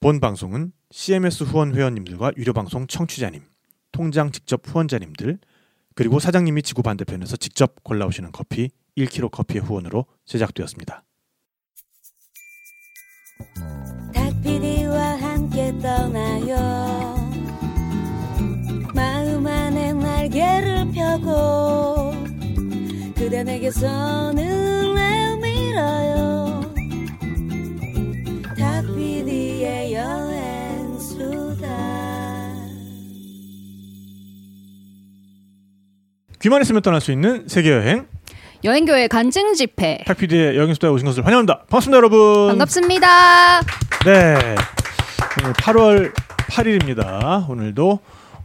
본 방송은 CMS 후원 회원님들과 유료 방송 청취자님, 통장 직접 후원자님들, 그리고 사장님이 지구 반대편에서 직접 골라오시는 커피 1kg 커피의 후원으로 제작되었습니다. 닭피디와 함께 떠나요 마음 안에 날개를 펴고 그대 내게 손을 내밀어요 여행 수다 귀만 있으면 떠날 수 있는 세계 여행 여행교회 간증 집회 탁피디의 여행 수다에 오신 것을 환영합니다. 반갑습니다, 여러분. 반갑습니다. 네, 오늘 8월 8일입니다. 오늘도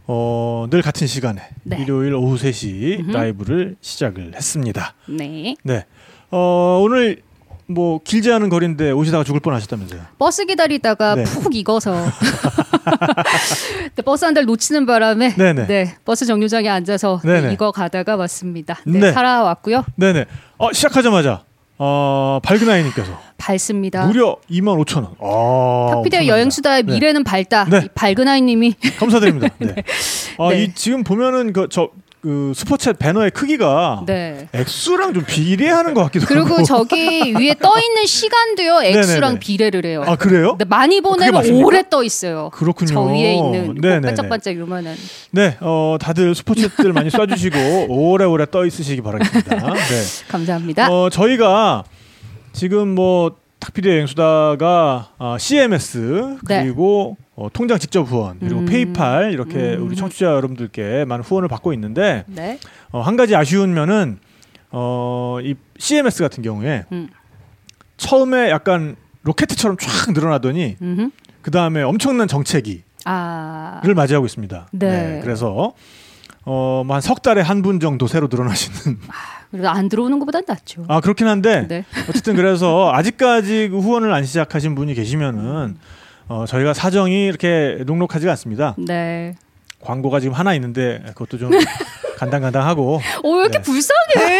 어, 늘 같은 시간에 네. 일요일 오후 3시 음흠. 라이브를 시작을 했습니다. 네. 네, 어, 오늘 뭐 길지 않은 거리인데 오시다가 죽을 뻔하셨다면서요? 버스 기다리다가 네. 푹 익어서 근데 버스 한 대를 놓치는 바람에 네네. 네, 버스 정류장에 앉아서 네네. 익어 가다가 왔습니다. 네, 네. 살아왔고요. 네네. 어, 시작하자마자 어, 밝은 아이님께서 밝습니다. 무려 2만 5천 원. 아, 탁피디의. 여행 수다의 네. 미래는 밝다. 네. 이 밝은 아이님이 감사드립니다. 네. 아, 네. 이 지금 보면은 그 저 그 Super Chat 배너의 크기가 네. 액수랑 좀 비례하는 것 같기도 그리고 하고. 저기 위에 떠 있는 시간도요 액수랑 네네네. 비례를 해요. 아 그래요? 근데 많이 그게 보내면? 오래 떠 있어요. 그렇군요. 저 위에 있는. 반짝반짝 요만한. 네, 어, 다들 슈퍼챗들 많이 쏴주시고 오래오래 떠 있으시기 바라겠습니다. 네. 감사합니다. 어, 저희가 지금 뭐 탁피디 여행수다가 아, CMS 네. 그리고 어, 통장 직접 후원 그리고 음. 페이팔 이렇게 음. 우리 청취자 여러분들께 많은 후원을 받고 있는데 네. 어, 한 가지 아쉬운 면은 어, 이 CMS 같은 경우에 음. 처음에 약간 로켓처럼 쫙 늘어나더니. 그 다음에 엄청난 정체기를 아. 맞이하고 있습니다. 네. 그래서 어, 한석 달에 한 분 정도 새로 늘어나시는 그래도 안 들어오는 것보단 낫죠. 아 그렇긴 한데 네. 어쨌든 그래서 아직까지 그 후원을 안 시작하신 분이 계시면은 어, 저희가 사정이 이렇게 녹록하지가 않습니다. 네. 광고가 지금 하나 있는데 그것도 좀 간당간당하고 어, 왜 이렇게 네. 불쌍해?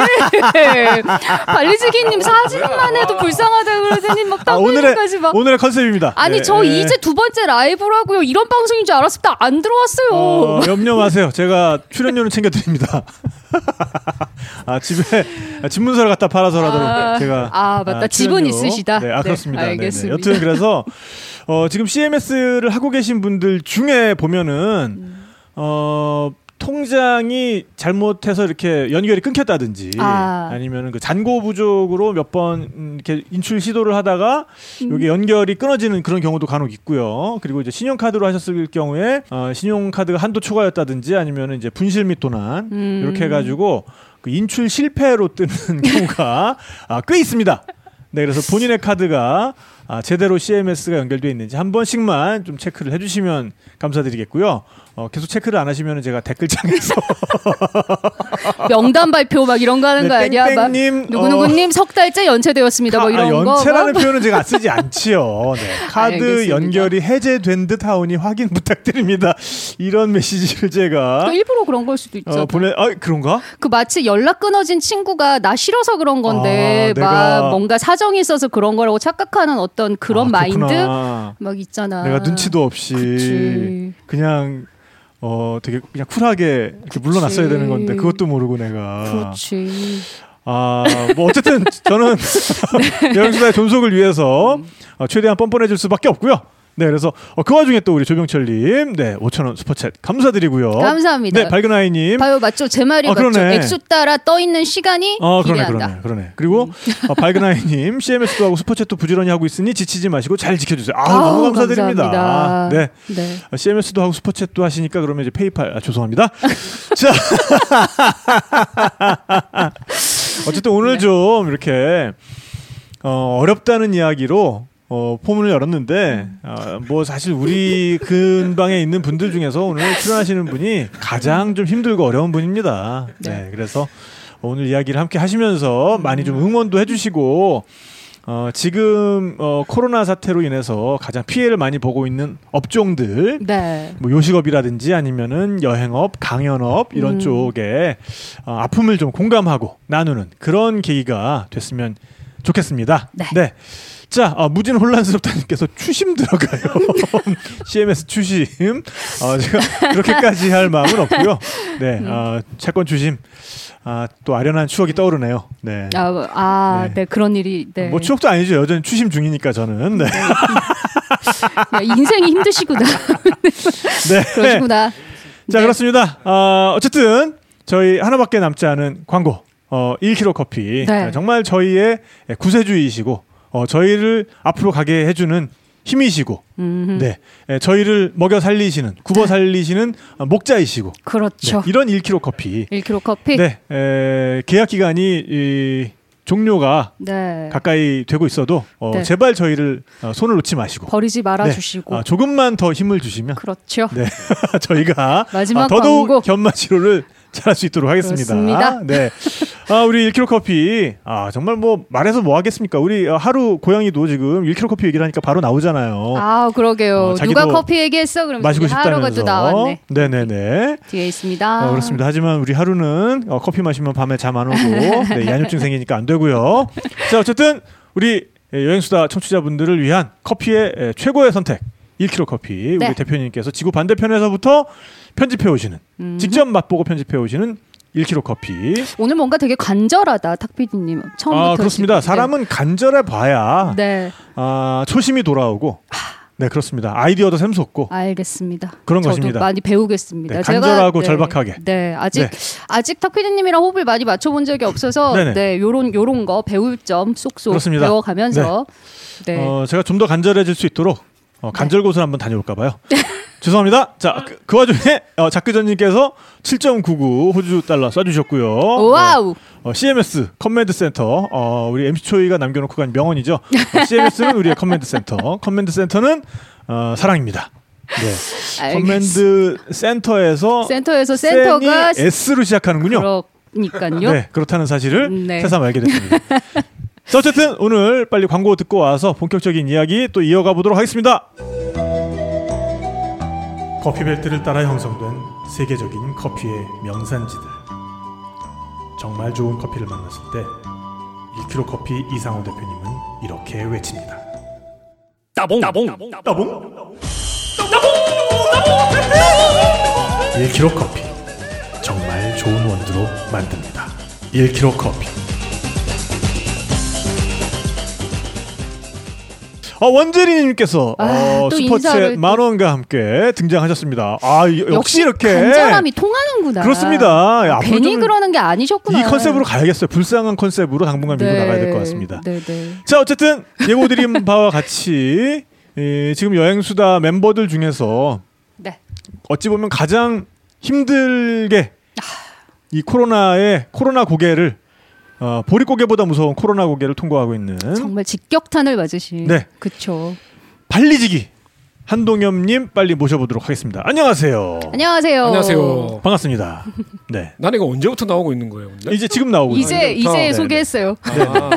발리지기님 사진만 해도 불쌍하다 그러더니 막 아, 오늘의 막. 오늘의 컨셉입니다. 아니 네, 저 네. 이제 두 번째 라이브라고요. 이런 방송인 줄 알았을 때 안 들어왔어요. 어, 염려 마세요. 제가 출연료는 챙겨드립니다. 아 집에 집문서를 갖다 팔아서라도 아, 제가 아, 맞다. 집은 출연료. 있으시다. 네, 아 네, 그렇습니다. 네, 네. 알겠습니다. 여튼 그래서 어, 지금 CMS를 하고 계신 분들 중에 보면은 음. 어. 통장이 잘못해서 이렇게 연결이 끊겼다든지 아. 아. 니면은그 잔고 부족으로 몇 번 이렇게 인출 시도를 하다가 음. 여기 연결이 끊어지는 그런 경우도 간혹 있고요. 그리고 이제 신용카드로 하셨을 경우에 어, 신용카드가 한도 초과였다든지 아니면 이제 분실 및 도난 음. 이렇게 해가지고 그 인출 실패로 뜨는 경우가 아, 꽤 있습니다. 네, 그래서 본인의 카드가 아, 제대로 CMS가 연결되어 있는지 한 번씩만 좀 체크를 해주시면 감사드리겠고요. 어, 계속 체크를 안 하시면 제가 댓글창에서 명단 발표 막 이런 거 하는 네, 거 아니야? 막 땡땡님, 누구누구님 석 달째 연체되었습니다. 뭐 카- 이런 아, 거. 연체라는 막. 표현은 제가 쓰지 않지요. 네. 카드 알겠습니다. 연결이 해제된 듯 하오니 확인 부탁드립니다. 이런 메시지를 제가 또 일부러 그런 걸 수도 있죠. 어, 보내 아 그런가? 그 마치 연락 끊어진 친구가 나 싫어서 그런 건데 아, 막 내가- 뭔가 사정이 있어서 그런 거라고 착각하는 어떤 그런 아, 마인드. 막 있잖아. 내가 눈치도 없이 그치. 그냥 어 되게 그냥 쿨하게 이렇게 물러났어야. 되는 건데 그것도 모르고 내가 그렇지. 아뭐 어쨌든 저는 네. 여행수다의 존속을 위해서 음. 어, 최대한 뻔뻔해질 수밖에 없고요. 네 그래서 어, 그 와중에 또 우리 조병철님 네 5천 원 슈퍼챗 감사드리고요. 감사합니다. 네 밝은 아이님 봐요 맞죠? 제 말이 어, 맞죠? 액수 따라 떠 있는 시간이 어 그러네. 그러네 그러네 그리고 어, 밝은 아이님 CMS도 하고 슈퍼챗도 부지런히 하고 있으니 지치지 마시고 잘 지켜주세요. 아 너무 감사드립니다. 감사합니다. 네. 네. 어, CMS도 하고 슈퍼챗도 하시니까 그러면 이제 페이팔 아, 죄송합니다. 자 어쨌든 오늘 네. 좀 이렇게 어, 어렵다는 이야기로 어, 포문을 열었는데 어, 뭐 사실 우리 근방에 있는 분들 중에서 오늘 출연하시는 분이 가장 좀 힘들고 어려운 분입니다. 네, 네. 그래서 오늘 이야기를 함께 하시면서 많이 좀 응원도 해주시고 어, 지금 어, 코로나 사태로 인해서 가장 피해를 많이 보고 있는 업종들 네. 뭐 요식업이라든지 아니면은 여행업, 강연업 이런 음. 쪽에 어, 아픔을 좀 공감하고 나누는 그런 계기가 됐으면 좋겠습니다. 네. 자, 아, 무진 혼란스럽다님께서 추심 들어가요. CMS 추심. 어, 제가 그렇게까지 할 마음은 없고요. 네, 아, 채권 추심. 아, 또 아련한 추억이 떠오르네요. 네. 아, 아 네. 네. 그런 일이 네. 뭐 추억도 아니죠. 여전히 추심 중이니까 저는. 네. 야, 인생이 힘드시구나. 네. 그러시구나. 자, 네. 그렇습니다. 어, 어쨌든 저희 하나밖에 남지 않은 광고. 어, 1kg 커피. 네. 정말 저희의 구세주이시고 어, 저희를 앞으로 가게 해주는 힘이시고 음, 네. 예, 저희를 먹여 살리시는, 굽어 살리시는 어, 목자이시고. 네, 그렇죠. 이런 1kg 커피. 1kg 커피. 네. 에, 계약 기간이 이, 종료가 네. 가까이 되고 있어도 어, 네. 제발 저희를 어, 손을 놓지 마시고 버리지 말아 네. 주시고. 아, 조금만 더 힘을 주시면 그렇죠. 네. 저희가 마지막 아, 더더욱 광고. 견마 치료를 잘할 수 있도록 하겠습니다. 그렇습니다. 네. 아, 우리 1kg 커피. 아, 정말 뭐 말해서 뭐 하겠습니까? 우리 어, 하루 고양이도 지금 1kg 커피 얘기를 하니까 바로 나오잖아요. 아, 그러게요. 어, 누가 커피 얘기했어? 그러면 마시고 하루가. 또 나왔네. 네 네 네. 뒤에 있습니다. 어, 그렇습니다. 하지만 우리 하루는 어, 커피 마시면 밤에 잠 안 오고 네, 야뇨증 생기니까 안 되고요. 자 어쨌든 우리 예, 여행수다 청취자분들을 위한 커피의 예, 최고의 선택 1kg 커피 네. 우리 대표님께서 지구 반대편에서부터 편집해 오시는 음. 직접 맛보고 편집해 오시는 1kg 커피. 오늘 뭔가 되게 간절하다, 탁피디님. 처음부터. 아 그렇습니다. 사람은 간절해 봐야 네. 아, 초심이 돌아오고. 네 그렇습니다. 아이디어도 샘솟고. 알겠습니다. 그런 저도 것입니다. 많이 배우겠습니다. 네, 제가, 간절하고 네, 절박하게. 네, 아직 네. 아직 탁피디님이랑 호흡을 많이 맞춰본 적이 없어서 네네. 네, 요런 요런 거 배울 점 쏙쏙 그렇습니다. 배워가면서 네. 어, 제가 좀 더 간절해질 수 있도록 어, 간절곶을 한번 다녀올까 봐요. 죄송합니다. 자, 그, 그 와중에 어, 작교전님께서 7.99 호주 달러 쏴주셨고요. 와우. 어, CMS command center 어, 우리 MC 초이가 남겨놓고 간 명언이죠. 어, CMS는 우리의 command center. command center는 어, 사랑입니다. 네. command center에서 center에서 center가 S로 시작하는군요. 그러니까요. 네, 그렇다는 사실을 네. 새삼 알게 됐습니다. 자, 어쨌든 오늘 빨리 광고 듣고 와서 본격적인 이야기 또 이어가 보도록 하겠습니다. 커피벨트를 따라 형성된 세계적인 커피의 명산지들. 정말 좋은 커피를 만났을 때 1kg 커피 이상호 대표님은 이렇게 외칩니다. 따봉 따봉 따봉? 1kg 커피 정말 좋은 원두로 만듭니다. 1kg 커피. 어, 원재리님께서 아, 어, 또 슈퍼챗 만 원과 함께 등장하셨습니다. 아 이- 역시, 이렇게 간절함이 통하는구나. 그렇습니다. 야, 앞으로 괜히 좀 그러는 게 아니셨구나. 이 컨셉으로 가야겠어요. 불쌍한 컨셉으로 당분간 밀고 나가야 될 것 같습니다. 네, 네. 자 어쨌든 예고드린 바와 같이 이, 지금 여행수다 멤버들 중에서 네. 어찌 보면 가장 힘들게 이 코로나의 코로나 고개를 어, 보릿고개보다 무서운 코로나 고개를 통과하고 있는 정말 직격탄을 맞으신. 네. 그쵸. 발리지기 한동엽님 빨리 모셔보도록 하겠습니다. 안녕하세요. 안녕하세요. 안녕하세요. 반갑습니다. 네. 난 이거 언제부터 나오고 있는 거예요? 근데? 이제 지금 나오고 있어요. 이제. 이제 네, 소개했어요. 아,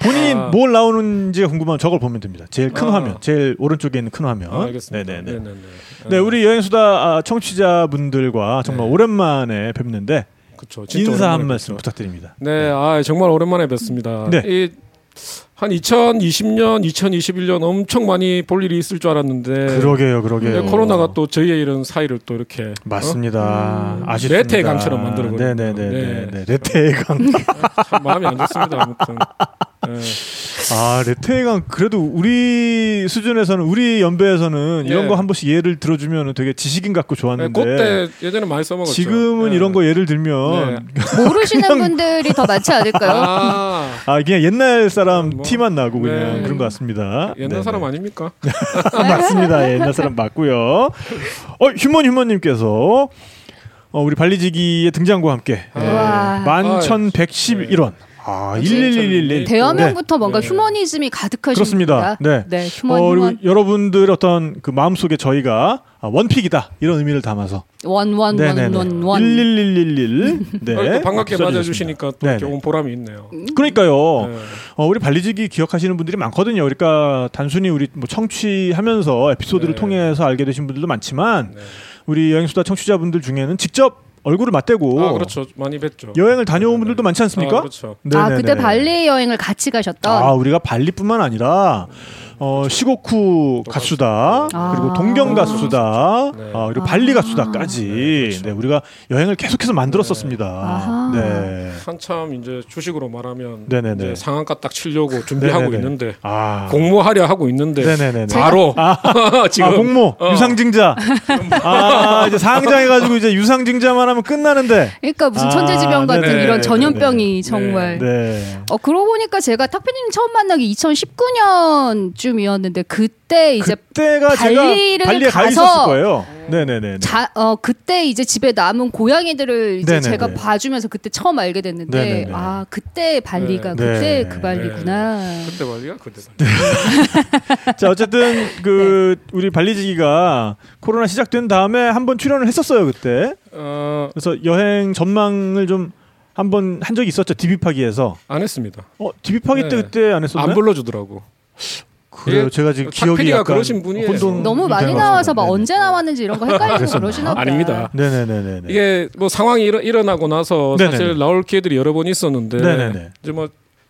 본인이 아. 뭘 나오는지 궁금하면 저걸 보면 됩니다. 제일 큰 아. 화면, 제일 오른쪽에 있는 큰 화면. 아, 알겠습니다. 네네네. 네네네. 네, 우리 여행수다 아, 청취자분들과 정말 네. 오랜만에 뵙는데 그쵸, 인사 한 말씀. 부탁드립니다. 네, 아 정말 오랜만에 뵙습니다. 네. 이, 한 2020년, 2021년 엄청 많이 볼 일이 있을 줄 알았는데 그러게요, 그러게요. 근데 코로나가 또 저희의 이런 사이를 또 이렇게 맞습니다. 음. 아쉽습니다. 레테의 강처럼 만들어버리는 네네네. 거예요. 네. 레테의 강. 어? 참 마음이 안 좋습니다. 아무튼 네. 아, 레테의 강. 그래도 우리 수준에서는 우리 연배에서는 이런 네. 거한 번씩 예를 들어주면 되게 지식인 같고 네, 좋았는데 그때 예전에 많이 써먹었죠. 지금은 네. 이런 거 예를 들면 모르시는 분들이 더 많지 않을까요? 아, 아 그냥 옛날 사람 뭐, 티만 나고 그냥 네. 그런 것 같습니다. 옛날 네네. 사람 아닙니까? 맞습니다. 예, 옛날 사람 맞고요. 어, 휴먼 휴먼님께서 어, 우리 발리지기의 등장과 함께 예, 와. 만 천백십일원 아, 11111. 대화명부터 뭔가 네. 휴머니즘이 가득하신 그렇습니다. 분이다. 네. 휴먼 어, 휴먼 여러분들 어떤 그 마음속에 저희가 아, 원픽이다 이런 의미를 담아서 원원원원원 11111 네. 어, 또 반갑게 써주셨습니다. 맞아 주시니까 또 네네. 조금 보람이 있네요. 그러니까요. 네. 어, 우리 발리지기 기억하시는 분들이 많거든요. 그러니까 단순히 우리 뭐 청취하면서 에피소드를 네. 통해서 알게 되신 분들도 많지만 네. 우리 여행수다 청취자분들 중에는 직접 얼굴을 맞대고 아 그렇죠 많이 뵀죠. 여행을 다녀온 분들도 많지 않습니까? 아, 그렇죠. 아 네네네. 그때 발리 여행을 같이 가셨던. 아, 우리가 발리뿐만 아니라 어, 시고쿠 또 가수다 아. 그리고 동경 가수다 네. 아, 그리고 발리 아. 가수다까지 네, 그렇죠. 네, 우리가 여행을 계속해서 만들었었습니다. 네. 한참 이제 주식으로 말하면 네네네. 이제 상한가 딱 치려고 준비하고 네네네. 있는데 아. 공모하려 하고 있는데 네네네. 바로 지금 아, 공모 어. 유상증자. 아 이제 상장해 가지고 이제 유상증자만 하면 끝나는데. 그러니까 무슨 아, 천재지변 같은 네네. 이런 전염병이 네네. 정말. 네. 어 그러고 보니까 제가 탁피디님 처음 만난 게 2019년쯤 이었는데 그때 이제 그때가 발리를 제가 발리에 가 가서 있었을 거예요. 네네네. 자, 어 그때 이제 집에 남은 고양이들을 이제 네네네. 제가 봐주면서 그때 처음 알게 됐는데 네네네. 아 그때 발리가 네. 그때 네. 그 발리구나. 그때 말이야 그때 말이야. 자 어쨌든 그 네. 우리 발리지기가 코로나 시작된 다음에 한 번 출연을 했었어요 그때. 어, 그래서 여행 전망을 좀 한번한 적이 있었죠 디비파기에서. 안 했습니다. 어 디비파기 때 네. 그때 안 했었나요? 안 불러주더라고. 그래요. 예, 제가 지금 탁 기억이 약간 그러신 분이에요. 혼돈 너무 많이 나와서 것 막. 언제 나왔는지 이런 거 헷갈리고 그랬었나? 그러시나 보다. 아닙니다. 네네네네. 이게 뭐 상황이 일어, 일어나고 나서 네네네. 사실 나올 기회들이 여러 번 있었는데 네네네. 이제 뭐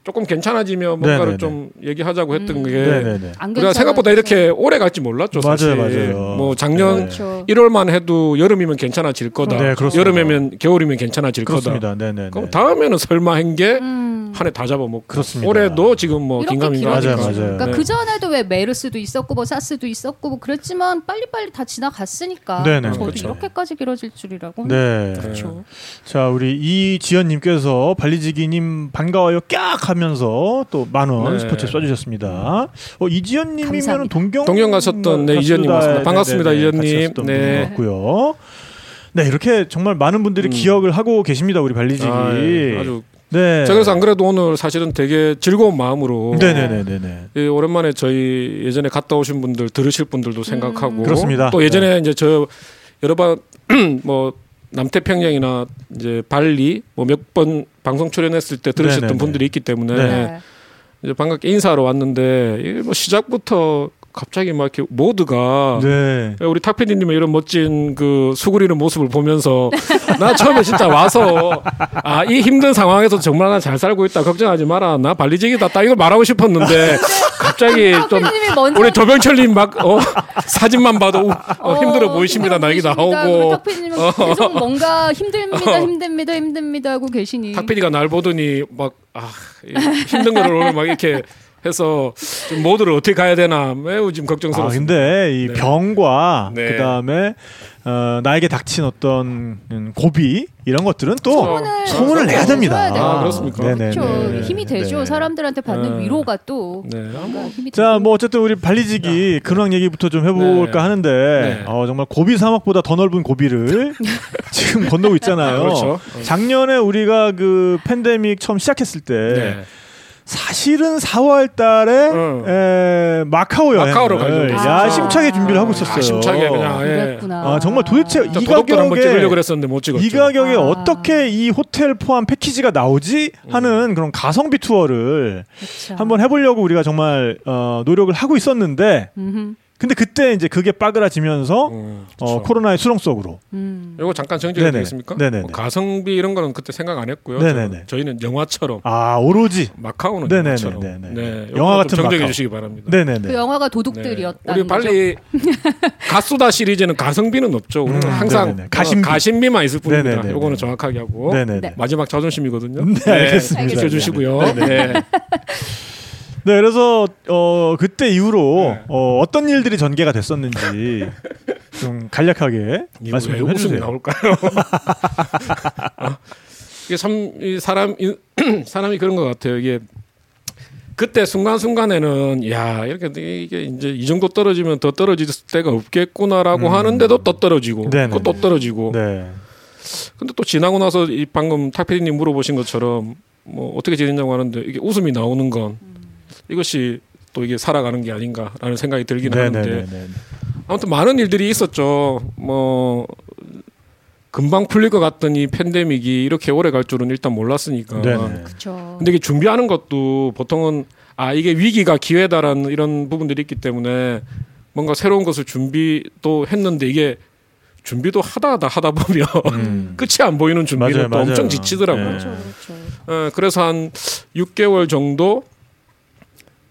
조금 괜찮아지면 뭔가를 네네네. 좀 얘기하자고 했던 음. 게 우리가 생각보다 이렇게 오래 갈지 몰랐죠. 맞아요, 사실. 맞아요. 뭐 작년 네. 그렇죠. 1월만 해도 여름이면 괜찮아질 거다. 네, 그렇습니다. 여름이면 겨울이면 괜찮아질 거다. 그렇습니다. 네네. 그럼 다음에는 설마 한게한 음. 해다 잡아먹고 그렇습니다. 올해도 지금 뭐 이렇게 긴가민가 길어지죠. 맞아요, 맞아요. 그러니까 네. 그 전에도 왜 메르스도 있었고 뭐 사스도 있었고 뭐 그랬지만 빨리빨리 다 지나갔으니까 네네, 저도 그렇죠. 이렇게까지 길어질 줄이라고. 네. 그렇죠. 자, 우리 이지연님께서 발리지기님 반가워요 깍 하면 서 또 만원 네. 스포츠 써주셨습니다. 어, 이지연님이면 감사합니다. 동경 동경 가셨던, 네, 가수다. 이지연님 맞습니다. 반갑습니다, 네네네, 이지연님. 같이 하셨던 네. 분 같고요. 네, 이렇게 정말 많은 분들이 음. 기억을 하고 계십니다, 우리 발리지기. 아, 예. 아주 네. 자 그래서 안 그래도 오늘 사실은 되게 즐거운 마음으로 네네네네네. 예, 오랜만에 저희 예전에 갔다 오신 분들 들으실 분들도 생각하고 그렇습니다. 또 예전에 이제 저 여러 번 뭐 남태평양이나 이제 발리 뭐 몇 번 방송 출연했을 때 들으셨던 네네네. 분들이 있기 때문에 네. 이제 반갑게 인사하러 왔는데 이게 뭐 시작부터 갑자기 막 이렇게 모두가 네. 우리 탁피디님의 이런 멋진 그 수그리는 모습을 보면서 나 처음에 진짜 와서 아 이 힘든 상황에서 정말 나 잘 살고 있다 걱정하지 마라. 나 발리직이다. 딱 이걸 말하고 싶었는데 갑자기 좀 우리 조병철님 막 어, 사진만 봐도 우, 어, 힘들어 보이십니다. 나 우리 나오고. 탁피디님은 계속 뭔가 힘듭니다, 힘듭니다, 힘듭니다 하고 계시니. 탁피디가 날 보더니 막 아, 이 힘든 거를 오늘 막 이렇게 해서 좀 모두를 어떻게 가야 되나 매우 지금 아, 걱정스럽습니다. 근데 이 네. 병과 네. 그다음에 어, 나에게 닥친 어떤 음, 고비 이런 것들은 또 소문을 소문을 내야 됩니다. 아, 그렇습니까? 네네네. 그렇죠. 힘이 되죠. 네. 사람들한테 받는 네. 위로가 또 네. 뭔가 힘이 자, 되고. 뭐 어쨌든 우리 발리지기 근황 얘기부터 좀 해볼까 네. 하는데 네. 어, 정말 고비 사막보다 더 넓은 고비를 지금 건너고 있잖아요. 그렇죠. 작년에 우리가 그 팬데믹 처음 시작했을 때 네. 사실은 4월 달에 응. 에, 마카오 마카오로 가려고 야심차게 아. 준비를 하고 있었어요. 아심차게 그냥 예. 아, 정말 도대체 이 가격에 그랬었는데 못 찍었죠. 이 가격에 아. 어떻게 이 호텔 포함 패키지가 나오지 하는 그런 가성비 투어를 그렇죠. 한번 해 보려고 우리가 정말 어, 노력을 하고 있었는데 음흠. 근데 그때 이제 그게 빠그라지면서 음, 어, 그렇죠. 코로나의 수렁 속으로 음. 이거 잠깐 정리해 네네. 드리겠습니까? 네네네. 뭐 가성비 이런 거는 그때 생각 안 했고요. 네네네. 저희는 영화처럼 아 오로지 마카오는 네네네. 영화처럼 네네. 네, 영화 영화 같은 정정해 마카오. 주시기 바랍니다. 네네네 그 영화가 네. 도둑들이었다. 우리 빨리 가수다 시리즈는 가성비는 없죠. 우리는 음, 항상 네네네. 가심비. 가심비. 만 있을 뿐입니다. 네네네. 요거는 정확하게 하고 네네네 네. 마지막 자존심이거든요. 네, 알겠습니다. 지켜주시고요. 네 네. 네. 네 그래서 어 그때 이후로 네. 어, 어떤 일들이 전개가 됐었는지 좀 간략하게 말씀 왜좀 해주세요. 나올까요? 어, 이게 참 이 사람 이, 사람이 그런 것 같아요. 이게 그때 순간 순간에는 야 이렇게 이게 이제 이 정도 떨어지면 더 떨어질 데가 없겠구나라고 음. 하는데도 또 떨어지고 네네네. 또 떨어지고. 네. 근데 또 지나고 나서 이 방금 탁피디님 물어보신 것처럼 뭐 어떻게 지냈냐고 하는데 이게 웃음이 나오는 건 이것이 또 이게 살아가는 게 아닌가라는 생각이 들긴 하는데 네네네. 아무튼 많은 일들이 있었죠. 뭐 금방 풀릴 것이 팬데믹이 이렇게 오래 갈 줄은 일단 몰랐으니까. 네네. 그렇죠. 근데 이게 준비하는 것도 보통은 아 이게 위기가 기회다라는 이런 부분들이 있기 때문에 뭔가 새로운 것을 준비도 했는데 이게 준비도 하다 하다 하다 보면 음. 끝이 안 보이는 준비는 맞아요, 또 맞아요. 엄청 지치더라고요. 네. 그렇죠, 그렇죠. 어, 그래서 한 6개월 정도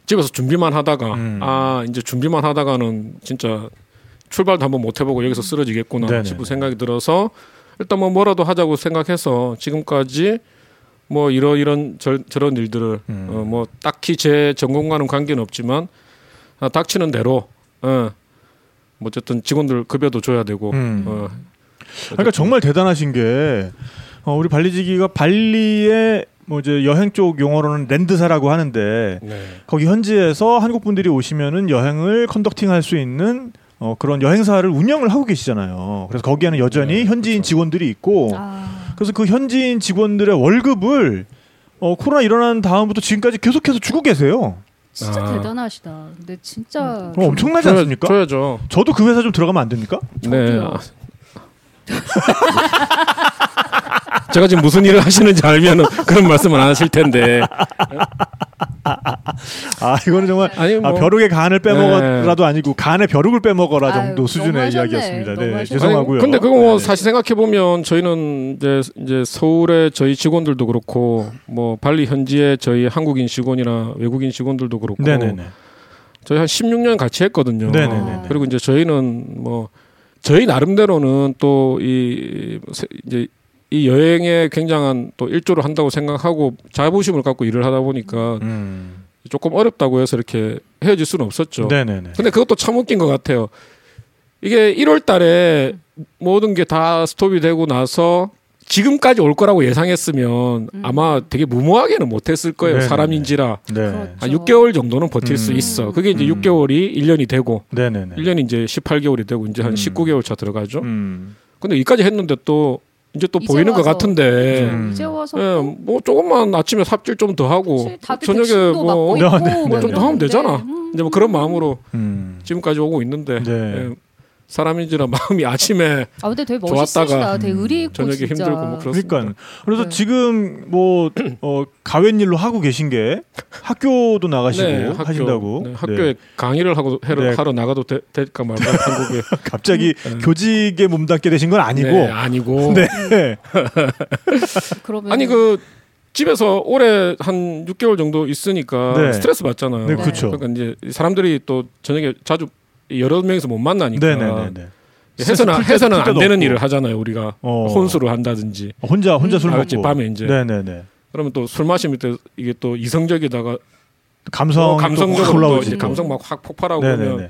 집에서 준비만 하다가 음. 아 이제 준비만 하다가는 진짜 출발도 한번 못 해보고 여기서 쓰러지겠구나 네네. 싶은 생각이 들어서 일단 뭐 뭐라도 하자고 생각해서 지금까지 뭐 이런 이런 저, 저런 일들을 음. 어, 뭐 딱히 제 전공과는 관계는 없지만 아, 닥치는 대로 어, 뭐 어쨌든 직원들 급여도 줘야 되고 음. 어, 그러니까 정말 대단하신 게 어, 우리 발리지기가 발리의 뭐 이제 여행 쪽 용어로는 랜드사라고 하는데 네. 거기 현지에서 한국 분들이 오시면은 여행을 컨덕팅할 수 있는 어, 그런 여행사를 운영을 하고 계시잖아요. 그래서 거기에는 여전히 네, 현지인 그렇죠. 직원들이 있고 아, 그래서 그 현지인 직원들의 월급을 어, 코로나 일어난 다음부터 지금까지 계속해서 주고 계세요. 진짜 아. 대단하시다. 근데 진짜 그럼 엄청나지 않습니까? 줘야죠. 저도 그 회사 좀 들어가면 안 됩니까? 네. 제가 지금 무슨 일을 하시는지 알면은 그런 말씀을 안 하실 텐데. 아 이거는 정말 아니 뭐 아, 벼룩의 간을 빼먹어라도 아니고 간의 벼룩을 빼먹어라 아유, 정도 수준의 너무하셨네. 이야기였습니다. 네, 너무하셨네. 죄송하고요. 아니, 근데 그거 뭐 네. 사실 생각해 보면 저희는 이제 이제 서울의 저희 직원들도 그렇고 뭐 발리 현지의 저희 한국인 직원이나 외국인 직원들도 그렇고 네네네. 저희 한 16년 같이 했거든요. 네네네. 그리고 이제 저희는 뭐 저희 나름대로는 또 이 이제 이 여행에 굉장한 또 일조를 한다고 생각하고 자부심을 갖고 일을 하다 보니까 음. 조금 어렵다고 해서 이렇게 헤어질 수는 없었죠. 네네네. 근데 그것도 참 웃긴 것 같아요. 이게 1월 달에 모든 게 다 스톱이 되고 나서 지금까지 올 거라고 예상했으면 음. 아마 되게 무모하게는 못했을 거예요. 네네네. 사람인지라. 네. 그렇죠. 한 6개월 정도는 버틸 수 음. 있어. 그게 이제 음. 6개월이 1년이 되고 네네네. 1년이 이제 18개월이 되고 이제 한 음. 19개월 차 들어가죠. 음. 근데 여기까지 했는데 또 이제 또 이제 보이는 것 와서. 같은데 음. 이제 와서 예, 또뭐 조금만 아침에 삽질 좀 더 하고 저녁에 뭐 네, 네, 뭐 네. 좀더 하면 되잖아. 음. 이제 뭐 그런 마음으로 음. 지금까지 오고 있는데 네. 예, 사람인지라 마음이 아침에 아 근데 되게 좋았다가. 되게 음, 의리 있고 저녁에 진짜. 힘들고 뭐 그렇습니다. 그러니까 그래서 네. 지금 뭐 어, 가웬 일로 하고 계신 게 학교도 나가시고 네, 학교, 하신다고. 네, 학교에 강의를 하고 하러, 네. 하러 나가도 되, 될까 말까 한국에 갑자기 네. 교직에 몸담게 되신 건 아니고. 네, 아니고 네. 그러면 아니 그 집에서 올해 한 6개월 정도 있으니까 네. 스트레스 받잖아요. 네, 그렇죠. 그러니까 이제 사람들이 또 저녁에 자주 여러 명이서 못 만나니까 네네네. 해서는 풀 때- 해서는 풀 때도 안 되는 없고. 일을 하잖아요. 우리가 어. 혼수를 한다든지 혼자 혼자 술 아, 먹고. 밤에 이제. 네네네. 그러면 또 술 마시면 또 이게 또 이성적이다가 감성 또 감성적으로 또. 감성 막 확 폭발하고 그러면 네네네.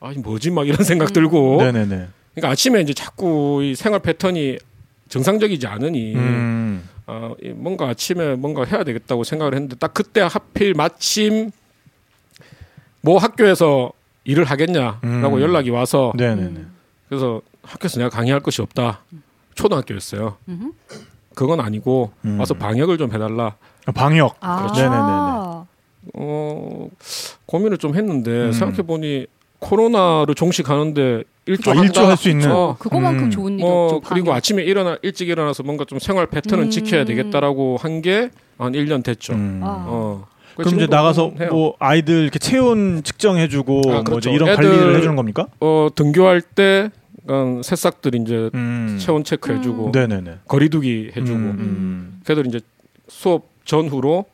아이 뭐지 막 이런 생각 들고 네네네. 그러니까 아침에 이제 자꾸 이 생활 패턴이 정상적이지 않으니 음. 아, 이 뭔가 아침에 뭔가 해야 되겠다고 생각을 했는데 딱 그때 하필 마침 뭐 학교에서 일을 하겠냐라고 음. 연락이 와서 네네네. 그래서 학교에서 내가 강의할 것이 없다. 초등학교였어요. 음흠. 그건 아니고 음. 와서 방역을 좀 해달라. 방역. 아, 그렇죠. 네네네네. 어, 고민을 좀 했는데 음. 생각해 보니 코로나를 종식하는데 일조 아, 일조 할 수 있는. 어, 그거만큼 음. 좋은 일이 뭐 없죠. 그리고 방역. 아침에 일어나 일찍 일어나서 뭔가 좀 생활 패턴은 음. 지켜야 되겠다라고 한 게 한 1년 됐죠. 음. 아. 어. 그럼 이제 나가서 해요. 뭐 아이들 이렇게 체온 측정해주고 아, 뭐 그렇죠. 이제 이런 애들- 관리를 해주는 겁니까? 어, 등교할 때 그러니까 새싹들 이제 음. 체온 체크해주고 음. 거리두기 해주고 음. 걔들 이제 수업 전후로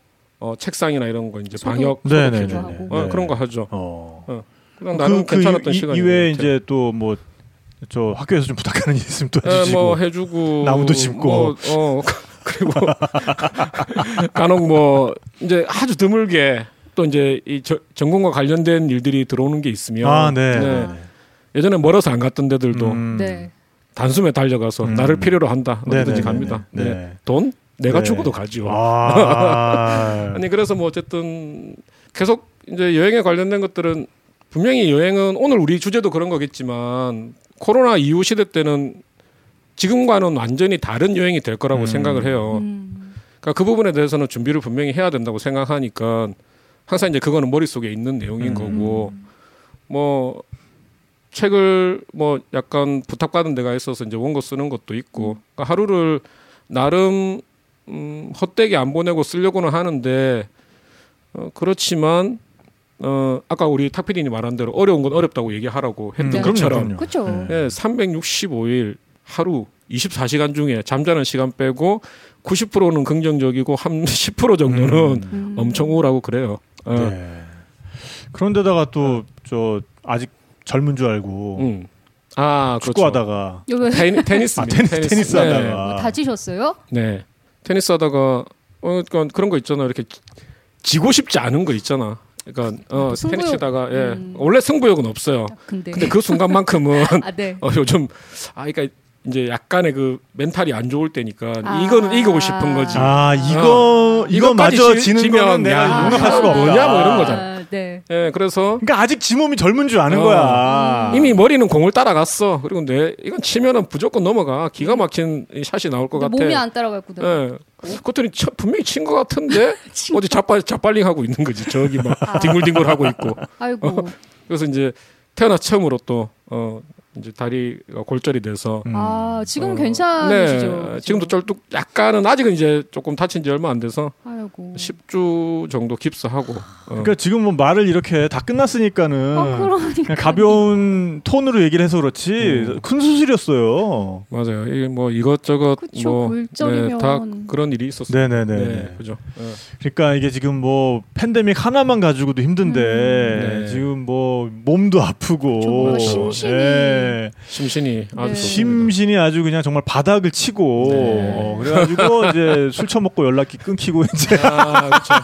어, 책상이나 이런 거 이제 소독. 방역 하고. 어, 네. 그런 거 하죠. 어. 그냥 나름 그, 괜찮았던 이, 시간이 이외에 이제 또뭐 저 학교에서 좀 부탁하는 일 있으면 또 해주시고. 뭐 해주고 나무도 심고. 뭐, 어 그리고 간혹 뭐 이제 아주 드물게 또 이제 이 저, 전공과 관련된 일들이 들어오는 게 있으면 아, 네. 네. 예전에 멀어서 안 갔던 데들도 음. 네. 단숨에 달려가서 음. 나를 필요로 한다 어디든지 네네네네. 갑니다. 네. 네. 돈 내가 네. 주고도 가지요. 아. 아니 그래서 뭐 어쨌든 계속 이제 여행에 관련된 것들은 분명히 여행은 오늘 우리 주제도 그런 거겠지만 코로나 이후 시대 때는 지금과는 완전히 다른 여행이 될 거라고 음. 생각을 해요. 음. 그러니까 그 부분에 대해서는 준비를 분명히 해야 된다고 생각하니까 항상 이제 그거는 머릿속에 있는 내용인 음. 거고 뭐 책을 뭐 약간 부탁받은 데가 있어서 이제 원고 쓰는 것도 있고 그러니까 하루를 나름 음, 헛되게 안 보내고 쓰려고는 하는데 어, 그렇지만 어 아까 우리 탁피디님 말한 대로 어려운 건 어렵다고 얘기하라고 했던 음, 것처럼 그렇죠. 네. 예, 365일 하루 24시간 중에 잠자는 시간 빼고 90%는 긍정적이고 한 10% 정도는 음. 엄청 우울하고 그래요. 어, 네. 그런데다가 또 저 아직 젊은 줄 알고 음. 아, 그렇죠. 축구하다가 요 왜? 테니, 테니스, 아, 테니스, 테니스 네. 하다가. 뭐 다치셨어요? 네. 테니스 하다가 어 그러니까 그런 거 있잖아. 이렇게 지고 싶지 않은 거 있잖아. 그러니까 어 승부욕. 테니스 치다가 예. 음. 원래 승부욕은 없어요. 근데, 근데 그 순간만큼은 아 네. 어 요즘 아 그러니까 이제 약간의 그 멘탈이 안 좋을 때니까 아. 이거는 이기고 싶은 거지. 아 이거 이거 이것까지 마저 지- 지는 지면 내가 야, 용납할 수가 없다. 뭐냐, 뭐 이런 거잖아. 아, 네. 예, 그래서 그러니까 아직 지 몸이 젊은 줄 아는 어. 거야. 이미 머리는 공을 따라갔어. 그리고 내 이건 치면은 무조건 넘어가. 기가 막힌 이 샷이 나올 것 같아. 몸이 안 따라갔구나. 예. 그것들이 쳐- 분명히 친 것 같은데 친 어디 자빨 자빨링 하고 있는 거지. 저기 막 아. 뒹굴뒹굴 하고 있고. 아이고. 그래서 이제 태어나 처음으로 또 어, 이제 다리가 골절이 돼서 음. 아 지금 어, 은 괜찮으시죠? 네, 지금도 쩔뚝 약간은 아직은 이제 조금 다친 지 얼마 안 돼서 아이고. 10주 정도 깁스하고 어. 그러니까 지금 뭐 말을 이렇게 다 끝났으니까는 아 그러니까. 가벼운 톤으로 얘기를 해서 그렇지 음. 큰 수술이었어요. 맞아요. 이게 뭐 이것저것 그쵸, 뭐 골절이면. 다 그런 일이 있었어요. 네네네. 네, 그죠. 어. 그러니까 이게 지금 뭐 팬데믹 하나만 가지고도 힘든데 음. 네. 지금 뭐 몸도 아프고 심신이 네. 심신이 아주 네. 심신이 아주 그냥 정말 바닥을 치고 네. 어, 그래가지고 이제 술 처먹고 연락이 끊기고 이제 아, 그렇죠.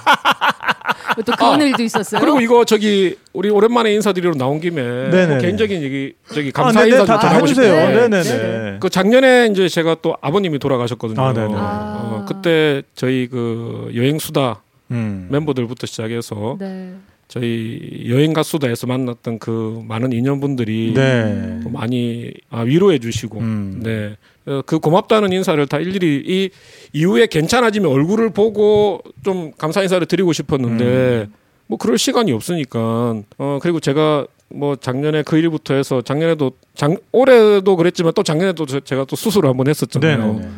또 그런 아, 일도 있었어요. 그리고 이거 저기 우리 오랜만에 인사드리러 나온 김에 네네. 뭐 개인적인 얘기 저기 아, 감사 네네, 인사 다, 좀다 전하고 해주세요. 싶은데 네. 네 네네. 그 작년에 이제 제가 또 아버님이 돌아가셨거든요. 아, 네네. 어, 그때 저희 그 여행 수다 음. 멤버들부터 시작해서 네. 저희 여행 가 수다에서 만났던 그 많은 인연분들이 네. 또 많이 아, 위로해 주시고 음. 네. 어, 그 고맙다는 인사를 다 일일이 이 이후에 괜찮아지면 얼굴을 보고 좀 감사 인사를 드리고 싶었는데 음. 뭐 그럴 시간이 없으니까 어 그리고 제가 뭐 작년에 그 일부터 해서 작년에도 작 올해도 그랬지만 또 작년에도 저- 제가 또 수술을 한번 했었잖아요. 네네네.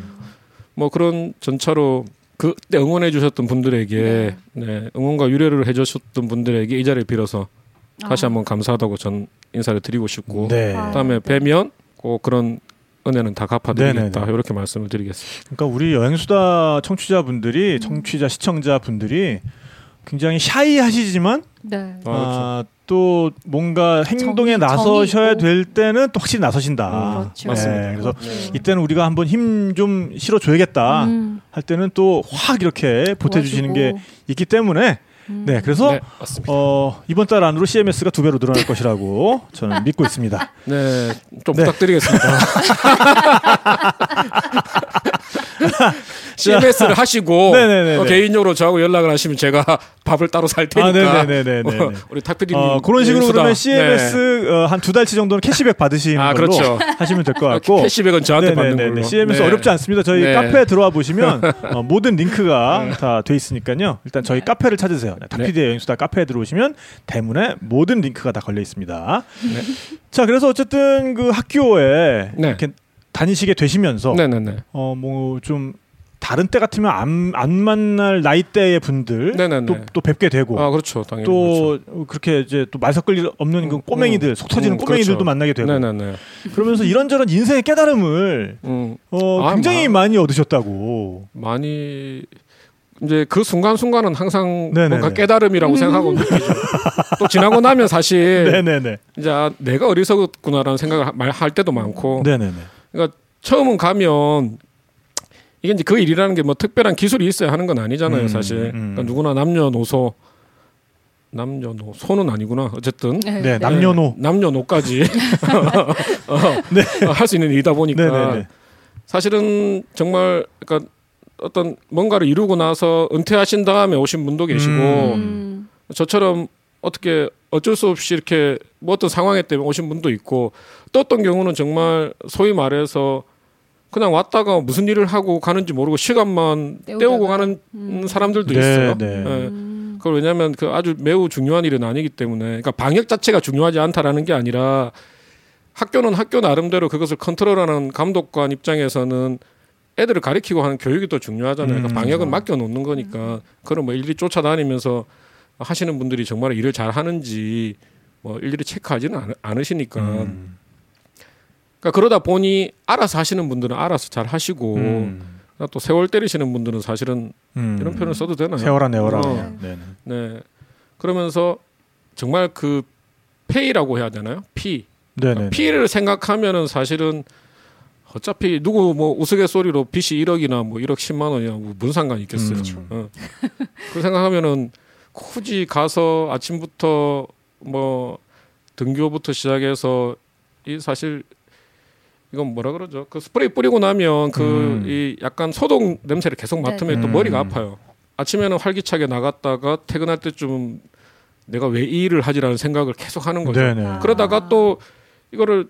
뭐 그런 전차로 그때 응원해 주셨던 분들에게 네. 응원과 유래를 해 주셨던 분들에게 이 자리를 빌어서 다시 아. 한번 감사하다고 전 인사를 드리고 싶고 네. 아. 그다음에 뵈면 꼭 그런 은혜는 다 갚아드리겠다 네네네. 이렇게 말씀을 드리겠습니다. 그러니까 우리 여행수다 청취자분들이 청취자 시청자분들이 굉장히 샤이하시지만 네. 아, 아, 또 뭔가 행동에 정이- 나서셔야 정이 있고. 될 때는 또 확실히 나서신다. 음, 그렇죠. 맞습니다. 네, 그래서 그렇죠. 이때는 우리가 한번 힘 좀 실어줘야겠다 음, 할 때는 또 확 이렇게 보태주시는 게 도와주고. 있기 때문에 음. 네 그래서 네. 어, 이번 달 안으로 CMS가 두 배로 늘어날 것이라고 저는 믿고 있습니다. 네, 좀 네. 부탁드리겠습니다. CMS를 하시고 네네네네. 어, 개인적으로 저하고 연락을 하시면 제가 밥을 따로 살 테니까 아, 네네네네네. 어, 우리 탁피디님 어, 그런 식으로 수다. 그러면 네. CMS 어, 한두 달치 정도는 캐시백 받으시는 아, 걸로 그렇죠. 하시면 될것 아, 같고 캐시백은 저한테 받는 네네네네. 걸로. CMS 네. 어렵지 않습니다. 저희 네. 카페에 들어와 보시면 어, 모든 링크가 다 돼 있으니까요. 일단 저희 네. 카페를 찾으세요. 네, 탁피디의 여행수다 카페에 들어오시면 대문에 모든 링크가 다 걸려 있습니다. 자, 그래서 어쨌든 그 학교에 네. 이렇게 다니시게 되시면서 네네네. 어뭐 좀 다른 때 같으면 안, 안 만날 나이대의 분들. 또, 또 뵙게 되고 아 그렇죠, 당연히. 또 그렇게 이제 또 말 섞을 일 없는 그 꼬맹이들 음, 속 터지는 음, 꼬맹이들도 그렇죠. 만나게 되고 네네네. 그러면서 이런저런 인생의 깨달음을 음, 어, 아, 굉장히 마- 많이 얻으셨다고. 많이 이제 그 순간 순간은 항상 네네네. 뭔가 깨달음이라고 생각하고 느끼죠. 또 지나고 나면 사실 네네네. 이제 아, 내가 어리석었구나라는 생각을 하- 말할 때도 많고 네네네. 그러니까 처음은 가면 이게 이제 그 일이라는 게 뭐 특별한 기술이 있어야 하는 건 아니잖아요, 음, 사실. 음. 그러니까 누구나 남녀노소 남녀노 소는 아니구나. 어쨌든 네. 네, 남녀노. 네, 남녀노까지 어, 네. 할수 있는 일이다 보니까 네네네. 사실은 정말 그러니까 어떤 뭔가를 이루고 나서 은퇴하신 다음에 오신 분도 계시고 음. 저처럼 어떻게 어쩔 수 없이 이렇게 뭐 어떤 상황에 때문에 오신 분도 있고 또 어떤 경우는 정말 소위 말해서 그냥 왔다가 무슨 일을 하고 가는지 모르고 시간만 때우다가. 때우고 가는 음. 사람들도 네, 있어요. 네. 예. 음. 그걸 왜냐하면 그 아주 매우 중요한 일은 아니기 때문에 그러니까 방역 자체가 중요하지 않다라는 게 아니라 학교는 학교 나름대로 그것을 컨트롤하는 감독관 입장에서는 애들을 가리키고 하는 교육이 더 중요하잖아요. 그러니까 음. 방역은 맡겨 놓는 거니까 그걸 뭐 일일이 쫓아다니면서 하시는 분들이 정말 일을 잘 하는지 뭐 일일이 체크하지는 않, 않으시니까 음. 그러니까 그러다 보니 알아서 하시는 분들은 알아서 잘 하시고 음. 또 세월 때리시는 분들은 사실은 음. 이런 표현을 써도 되나요? 세월아 내월아. 어. 그냥. 네네. 네. 그러면서 정말 그 페이라고 해야 되나요? 피. 네네. 피를 생각하면은 사실은 어차피 누구 뭐 우스갯소리로 빚이 1억이나 뭐 1억 10만 원이야 뭐 무슨 상관이 있겠어요. 음. 어. 그 생각하면은 굳이 가서 아침부터 뭐 등교부터 시작해서 이 사실 이건 뭐라 그러죠? 그 스프레이 뿌리고 나면 그 음. 이 약간 소독 냄새를 계속 맡으면 또 음. 머리가 아파요. 아침에는 활기차게 나갔다가 퇴근할 때쯤 내가 왜 이 일을 하지라는 생각을 계속 하는 거죠. 네네. 아. 그러다가 또 이거를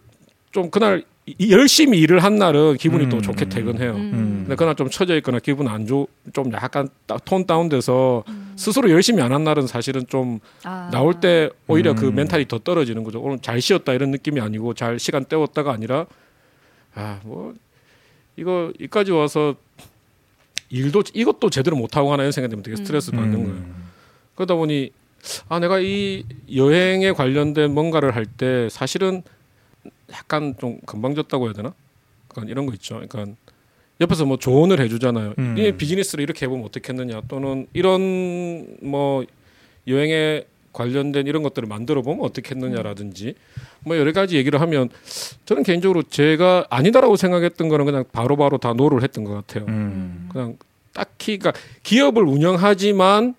좀 그날 이- 열심히 일을 한 날은 기분이 또 음. 좋게 퇴근해요. 음. 근데 그날 좀 처져 있거나 기분 안 좋, 좀 약간 따- 톤 다운돼서 스스로 열심히 안 한 날은 사실은 좀 아. 나올 때 오히려 그 음. 멘탈이 더 떨어지는 거죠. 오늘 잘 쉬었다 이런 느낌이 아니고 잘 시간 때웠다가 아니라 아 뭐 이거 여기까지 와서 일도 이것도 제대로 못 하고 가나 이런 생각이 들면 되게 스트레스 받는 음. 거예요. 그러다 보니 아 내가 이 여행에 관련된 뭔가를 할 때 사실은 약간 좀 건방졌다고 해야 되나? 그러니까 이런 거 있죠. 그러니까 옆에서 뭐 조언을 해주잖아요. 음. 이 비즈니스를 이렇게 해보면 어떻겠느냐 또는 이런 뭐 여행에 관련된 이런 것들을 만들어 보면 어떻겠느냐라든지 뭐 여러 가지 얘기를 하면 저는 개인적으로 제가 아니다라고 생각했던 거는 그냥 바로바로 다 no를 했던 것 같아요. 음. 그냥 딱히 그러니까 기업을 운영하지만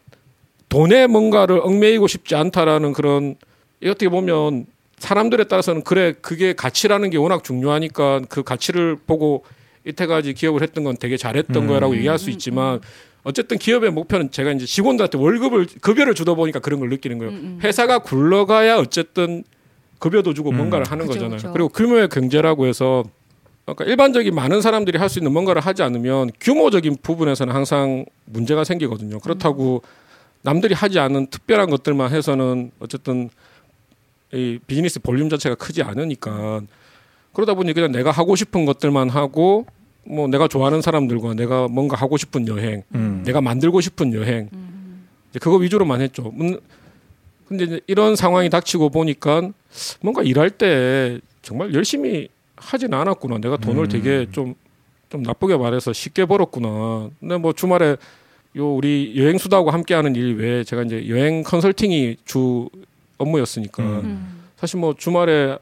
돈에 뭔가를 얽매이고 싶지 않다라는 그런 이 어떻게 보면 사람들에 따라서는 그래 그게 가치라는 게 워낙 중요하니까 그 가치를 보고 이때까지 기업을 했던 건 되게 잘했던 음. 거라고 얘기할 수 있지만 어쨌든 기업의 목표는 제가 이제 직원들한테 월급을 급여를 주다 보니까 그런 걸 느끼는 거예요. 음, 음. 회사가 굴러가야 어쨌든 급여도 주고 음. 뭔가를 하는 그죠, 거잖아요. 그죠. 그리고 규모의 경제라고 해서 그러니까 일반적인 많은 사람들이 할 수 있는 뭔가를 하지 않으면 규모적인 부분에서는 항상 문제가 생기거든요. 그렇다고 남들이 하지 않은 특별한 것들만 해서는 어쨌든 이 비즈니스 볼륨 자체가 크지 않으니까 그러다 보니 그냥 내가 하고 싶은 것들만 하고 뭐 내가 좋아하는 사람들과 내가 뭔가 하고 싶은 여행, 음. 내가 만들고 싶은 여행 이제 그거 위주로만 했죠. 문- 근데 이제 이런 상황이 닥치고 보니까 뭔가 일할 때 정말 열심히 하진 않았구나. 내가 돈을 음. 되게 좀좀 나쁘게 말해서 쉽게 벌었구나. 근데 뭐 주말에 요 우리 여행 수다하고 함께하는 일 외에 제가 이제 여행 컨설팅이 주 업무였으니까 음. 음. 사실 뭐 주말에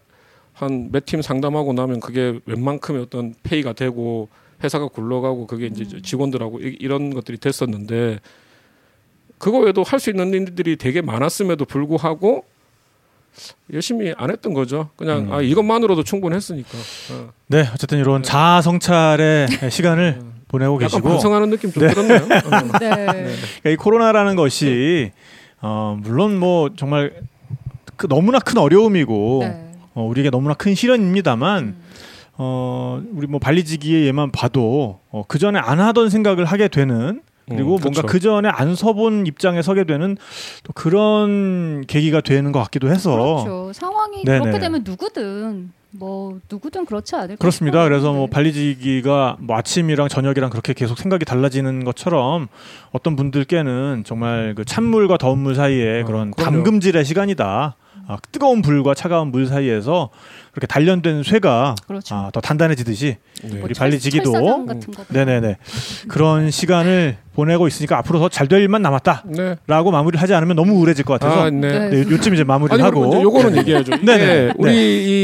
한 몇 팀 상담하고 나면 그게 웬만큼의 어떤 페이가 되고 회사가 굴러가고 그게 이제 음. 직원들하고 이- 이런 것들이 됐었는데 그거 외에도 할 수 있는 일들이 되게 많았음에도 불구하고 열심히 안 했던 거죠. 그냥 음. 아 이것만으로도 충분했으니까. 어. 네, 어쨌든 이런 자아 성찰의 시간을 보내고 약간 계시고 반성하는 느낌 좀 네. 들었나요? 어. 네. 그러니까 이 코로나라는 것이 어, 물론 뭐 정말 그 너무나 큰 어려움이고 네. 어, 우리에게 너무나 큰 시련입니다만 어, 우리 뭐 발리지기의 예만 봐도 어, 그 전에 안 하던 생각을 하게 되는 그리고 음, 뭔가 그쵸. 그 전에 안 서본 입장에 서게 되는 또 그런 계기가 되는 것 같기도 해서 그렇죠. 상황이 네네. 그렇게 되면 누구든 뭐 누구든 그렇지 않을까 그렇습니다. 그래서 뭐 네. 발리지기가 뭐 아침이랑 저녁이랑 그렇게 계속 생각이 달라지는 것처럼 어떤 분들께는 정말 그 찬물과 더운 물 사이에 어, 그런 그럼요. 담금질의 시간이다. 아, 뜨거운 불과 차가운 물 사이에서 그렇게 단련된 쇠가 그렇죠. 아, 더 단단해지듯이 네. 우리 철- 발리지기도. 네네네 그런 시간을 보내고 있으니까 앞으로 더 잘 될 일만 남았다라고 네. 마무리를 하지 않으면 너무 우울해질 것 같아서 아, 네. 네. 네, 요쯤 이제 마무리를 아니 하고 요거는 얘기해야죠. 네네. 우리 네.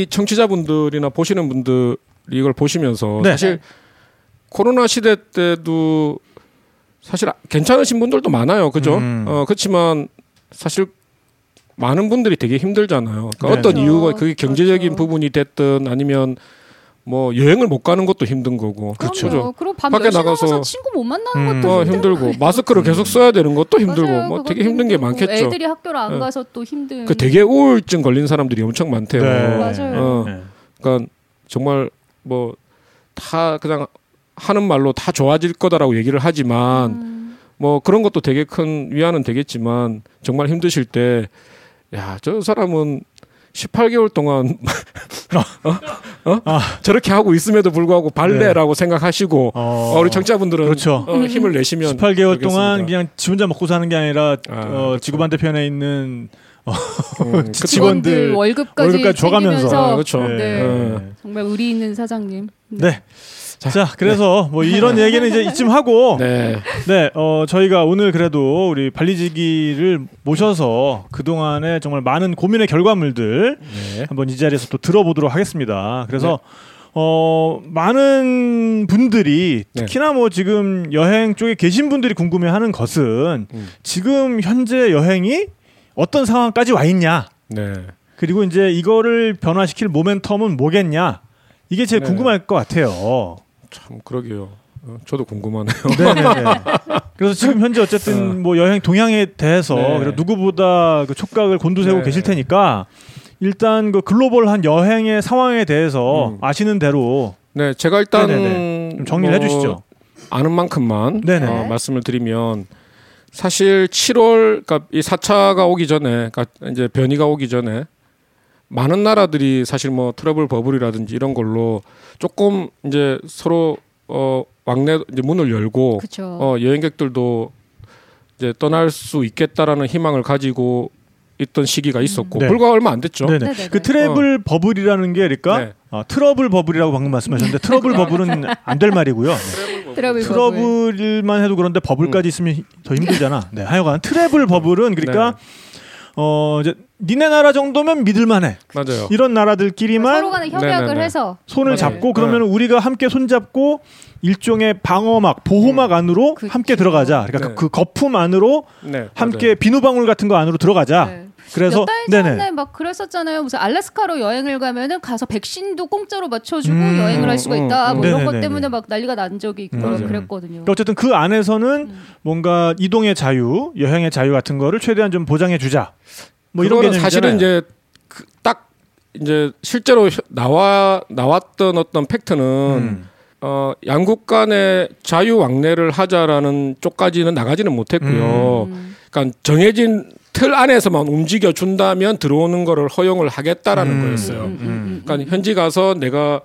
이 청취자분들이나 보시는 분들이 이걸 보시면서 네. 사실 코로나 시대 때도 사실 괜찮으신 분들도 많아요. 그죠? 음. 어, 그렇지만 사실 많은 분들이 되게 힘들잖아요. 그러니까 네. 어떤 그렇죠. 이유가 그게 경제적인 그렇죠. 부분이 됐든 아니면 뭐 여행을 못 가는 것도 힘든 거고. 그렇죠. 그리고 밤 밖에 10시 나가서- 나가서 친구 못 만나는 음. 것도 어, 힘들고. 힘들고 마스크를 계속 써야 되는 것도 힘들고 맞아요. 뭐 되게 힘든 게 힘들고. 많겠죠. 애들이 학교를 안 어. 가서 또 힘든. 그 되게 우울증 걸린 사람들이 엄청 많대요. 네. 맞아요. 어. 네. 그러니까 정말 뭐 다 그냥 하는 말로 다 좋아질 거다라고 얘기를 하지만 음, 뭐 그런 것도 되게 큰 위안은 되겠지만 정말 힘드실 때 야 저 사람은 18개월 동안 어? 어? 저렇게 하고 있음에도 불구하고 발레라고 생각하시고 어, 어, 우리 청취자분들은 그렇죠. 어, 힘을 내시면 18개월 동안 되겠습니다. 그냥 지 혼자 먹고 사는 게 아니라 아, 어, 그렇죠. 지구 반대편에 있는 음. 직원들 월급까지, 월급까지 줘가면서. 아, 그렇죠. 네. 어. 정말 의리 있는 사장님. 네. 자, 그래서 뭐 이런 얘기는 이제 이쯤 하고 네, 네. 어 저희가 오늘 그래도 우리 발리지기를 모셔서 그 동안에 정말 많은 고민의 결과물들 네. 한번 이 자리에서 또 들어보도록 하겠습니다. 그래서 어 많은 분들이 네. 특히나 뭐 지금 여행 쪽에 계신 분들이 궁금해 하는 것은 음. 지금 현재 여행이 어떤 상황까지 와 있냐 네. 그리고 이제 이거를 변화시킬 모멘텀은 뭐겠냐 이게 제일 네. 궁금할 것 같아요. 참 그러게요. 어, 저도 궁금하네요. 네네네. 그래서 지금 현재 어쨌든 뭐 여행 동향에 대해서 네. 그리고 누구보다 그 촉각을 곤두세우고 네. 계실 테니까 일단 그 글로벌한 여행의 상황에 대해서 음. 아시는 대로 네, 제가 일단 정리를 뭐 해주시죠. 아는 만큼만. 어, 말씀을 드리면 사실 7월 그러니까 이 4차가 오기 전에 그러니까 이제 변이가 오기 전에 많은 나라들이 사실 뭐 트러블 버블이라든지 이런 걸로 조금 이제 서로 어 왕래 이제 문을 열고 그렇죠. 어 여행객들도 이제 떠날 수 있겠다라는 희망을 가지고 있던 시기가 있었고 네. 불과 얼마 안 됐죠. 네네. 네네네. 그 travel bubble이라는 게 그러니까 네. 아, trouble bubble이라고 방금 말씀하셨는데 trouble bubble은 안 될 말이고요. 네. trouble bubble. 트러블만 해도 그런데 bubble까지 있으면 더 힘들잖아. 네, 하여간 travel bubble은 그러니까 어 이제 니네 나라 정도면 믿을만해. 맞아요. 이런 나라들끼리만 서로 간에 협약을 네네네. 해서 손을 네. 잡고 네. 그러면 우리가 함께 손 잡고 일종의 방어막, 보호막 안으로 그쵸. 함께 들어가자. 그러니까 네. 그 거품 안으로 네, 함께 비누방울 같은 거 안으로 들어가자. 네. 그래서 몇 달 전에 네네. 막 그랬었잖아요. 무슨 알래스카로 여행을 가면은 가서 백신도 공짜로 맞춰주고 음, 여행을 할 수가 있다. 뭐 음, 이런 것. 때문에 막 난리가 난 적이 있고 맞아요. 그랬거든요. 그러니까 어쨌든 그 안에서는 음. 뭔가 이동의 자유, 여행의 자유 같은 거를 최대한 좀 보장해 주자. 뭐 이런 개념이잖아요. 사실은 이제 그 딱 이제 실제로 혀- 나와 나왔던 어떤 팩트는 음. 어 양국 간의 자유 왕래를 하자라는 쪽까지는 나가지는 못했고요. 음. 그러니까 정해진 틀 안에서만 움직여 준다면 들어오는 거를 허용을 하겠다라는 음. 거였어요. 음, 음, 그러니까 현지 가서 내가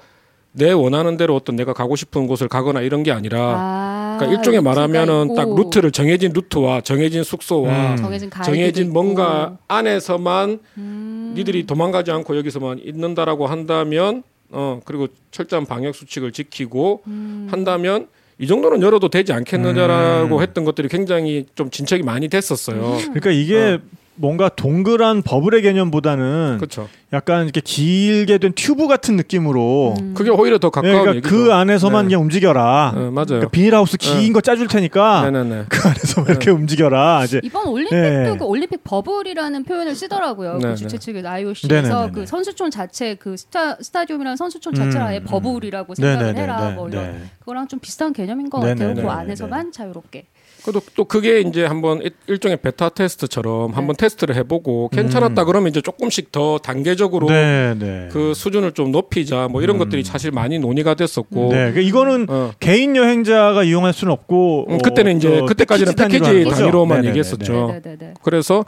내 원하는 대로 어떤 내가 가고 싶은 곳을 가거나 이런 게 아니라 아, 그러니까 일종의 루트가 말하면은 있고, 딱 루트를 정해진 루트와 정해진 숙소와 음. 정해진 정해진 있고. 뭔가 안에서만 음. 니들이 도망가지 않고 여기서만 있는다라고 한다면 어 그리고 철저한 방역 수칙을 지키고 음. 한다면 이 정도는 열어도 되지 않겠느냐라고 음. 했던 것들이 굉장히 좀 진척이 많이 됐었어요. 그러니까 이게 뭔가 동그란 버블의 개념보다는 그렇죠. 약간 이렇게 길게 된 튜브 같은 느낌으로 음. 그게 오히려 더 네, 가까운 그러니까 얘기죠. 그 안에서만 네. 그냥 움직여라. 어, 맞아요. 그러니까 비닐하우스 긴 네. 거 짜줄 테니까 네네네. 그 안에서만 이렇게 움직여라. 이제 이번 올림픽도 네. 그 올림픽 bubble이라는 표현을 쓰더라고요. 네, 그 네. 주최 측의 네네네네. IOC에서 그 선수촌 자체 그 스타 스타디움이라는 선수촌 자체를 음, 아예 음. bubble이라고 생각을 해라. 뭐 이런 네. 그거랑 좀 비슷한 개념인 것. 같아요. 그. 안에서만 자유롭게. 그래도 또 그게 이제 한번 일- 일종의 beta test처럼 한번 테스트를 해보고 괜찮았다 그러면 이제 조금씩 더 단계적으로 네, 네. 그 수준을 좀 높이자 뭐 이런 음. 것들이 사실 많이 논의가 됐었고 네, 그러니까 이거는 어. 개인 여행자가 이용할 수는 없고 음, 그때는 이제 저 그때까지는 단위로 패키지 거죠? 단위로만 네네네네. 얘기했었죠. 네네네. 그래서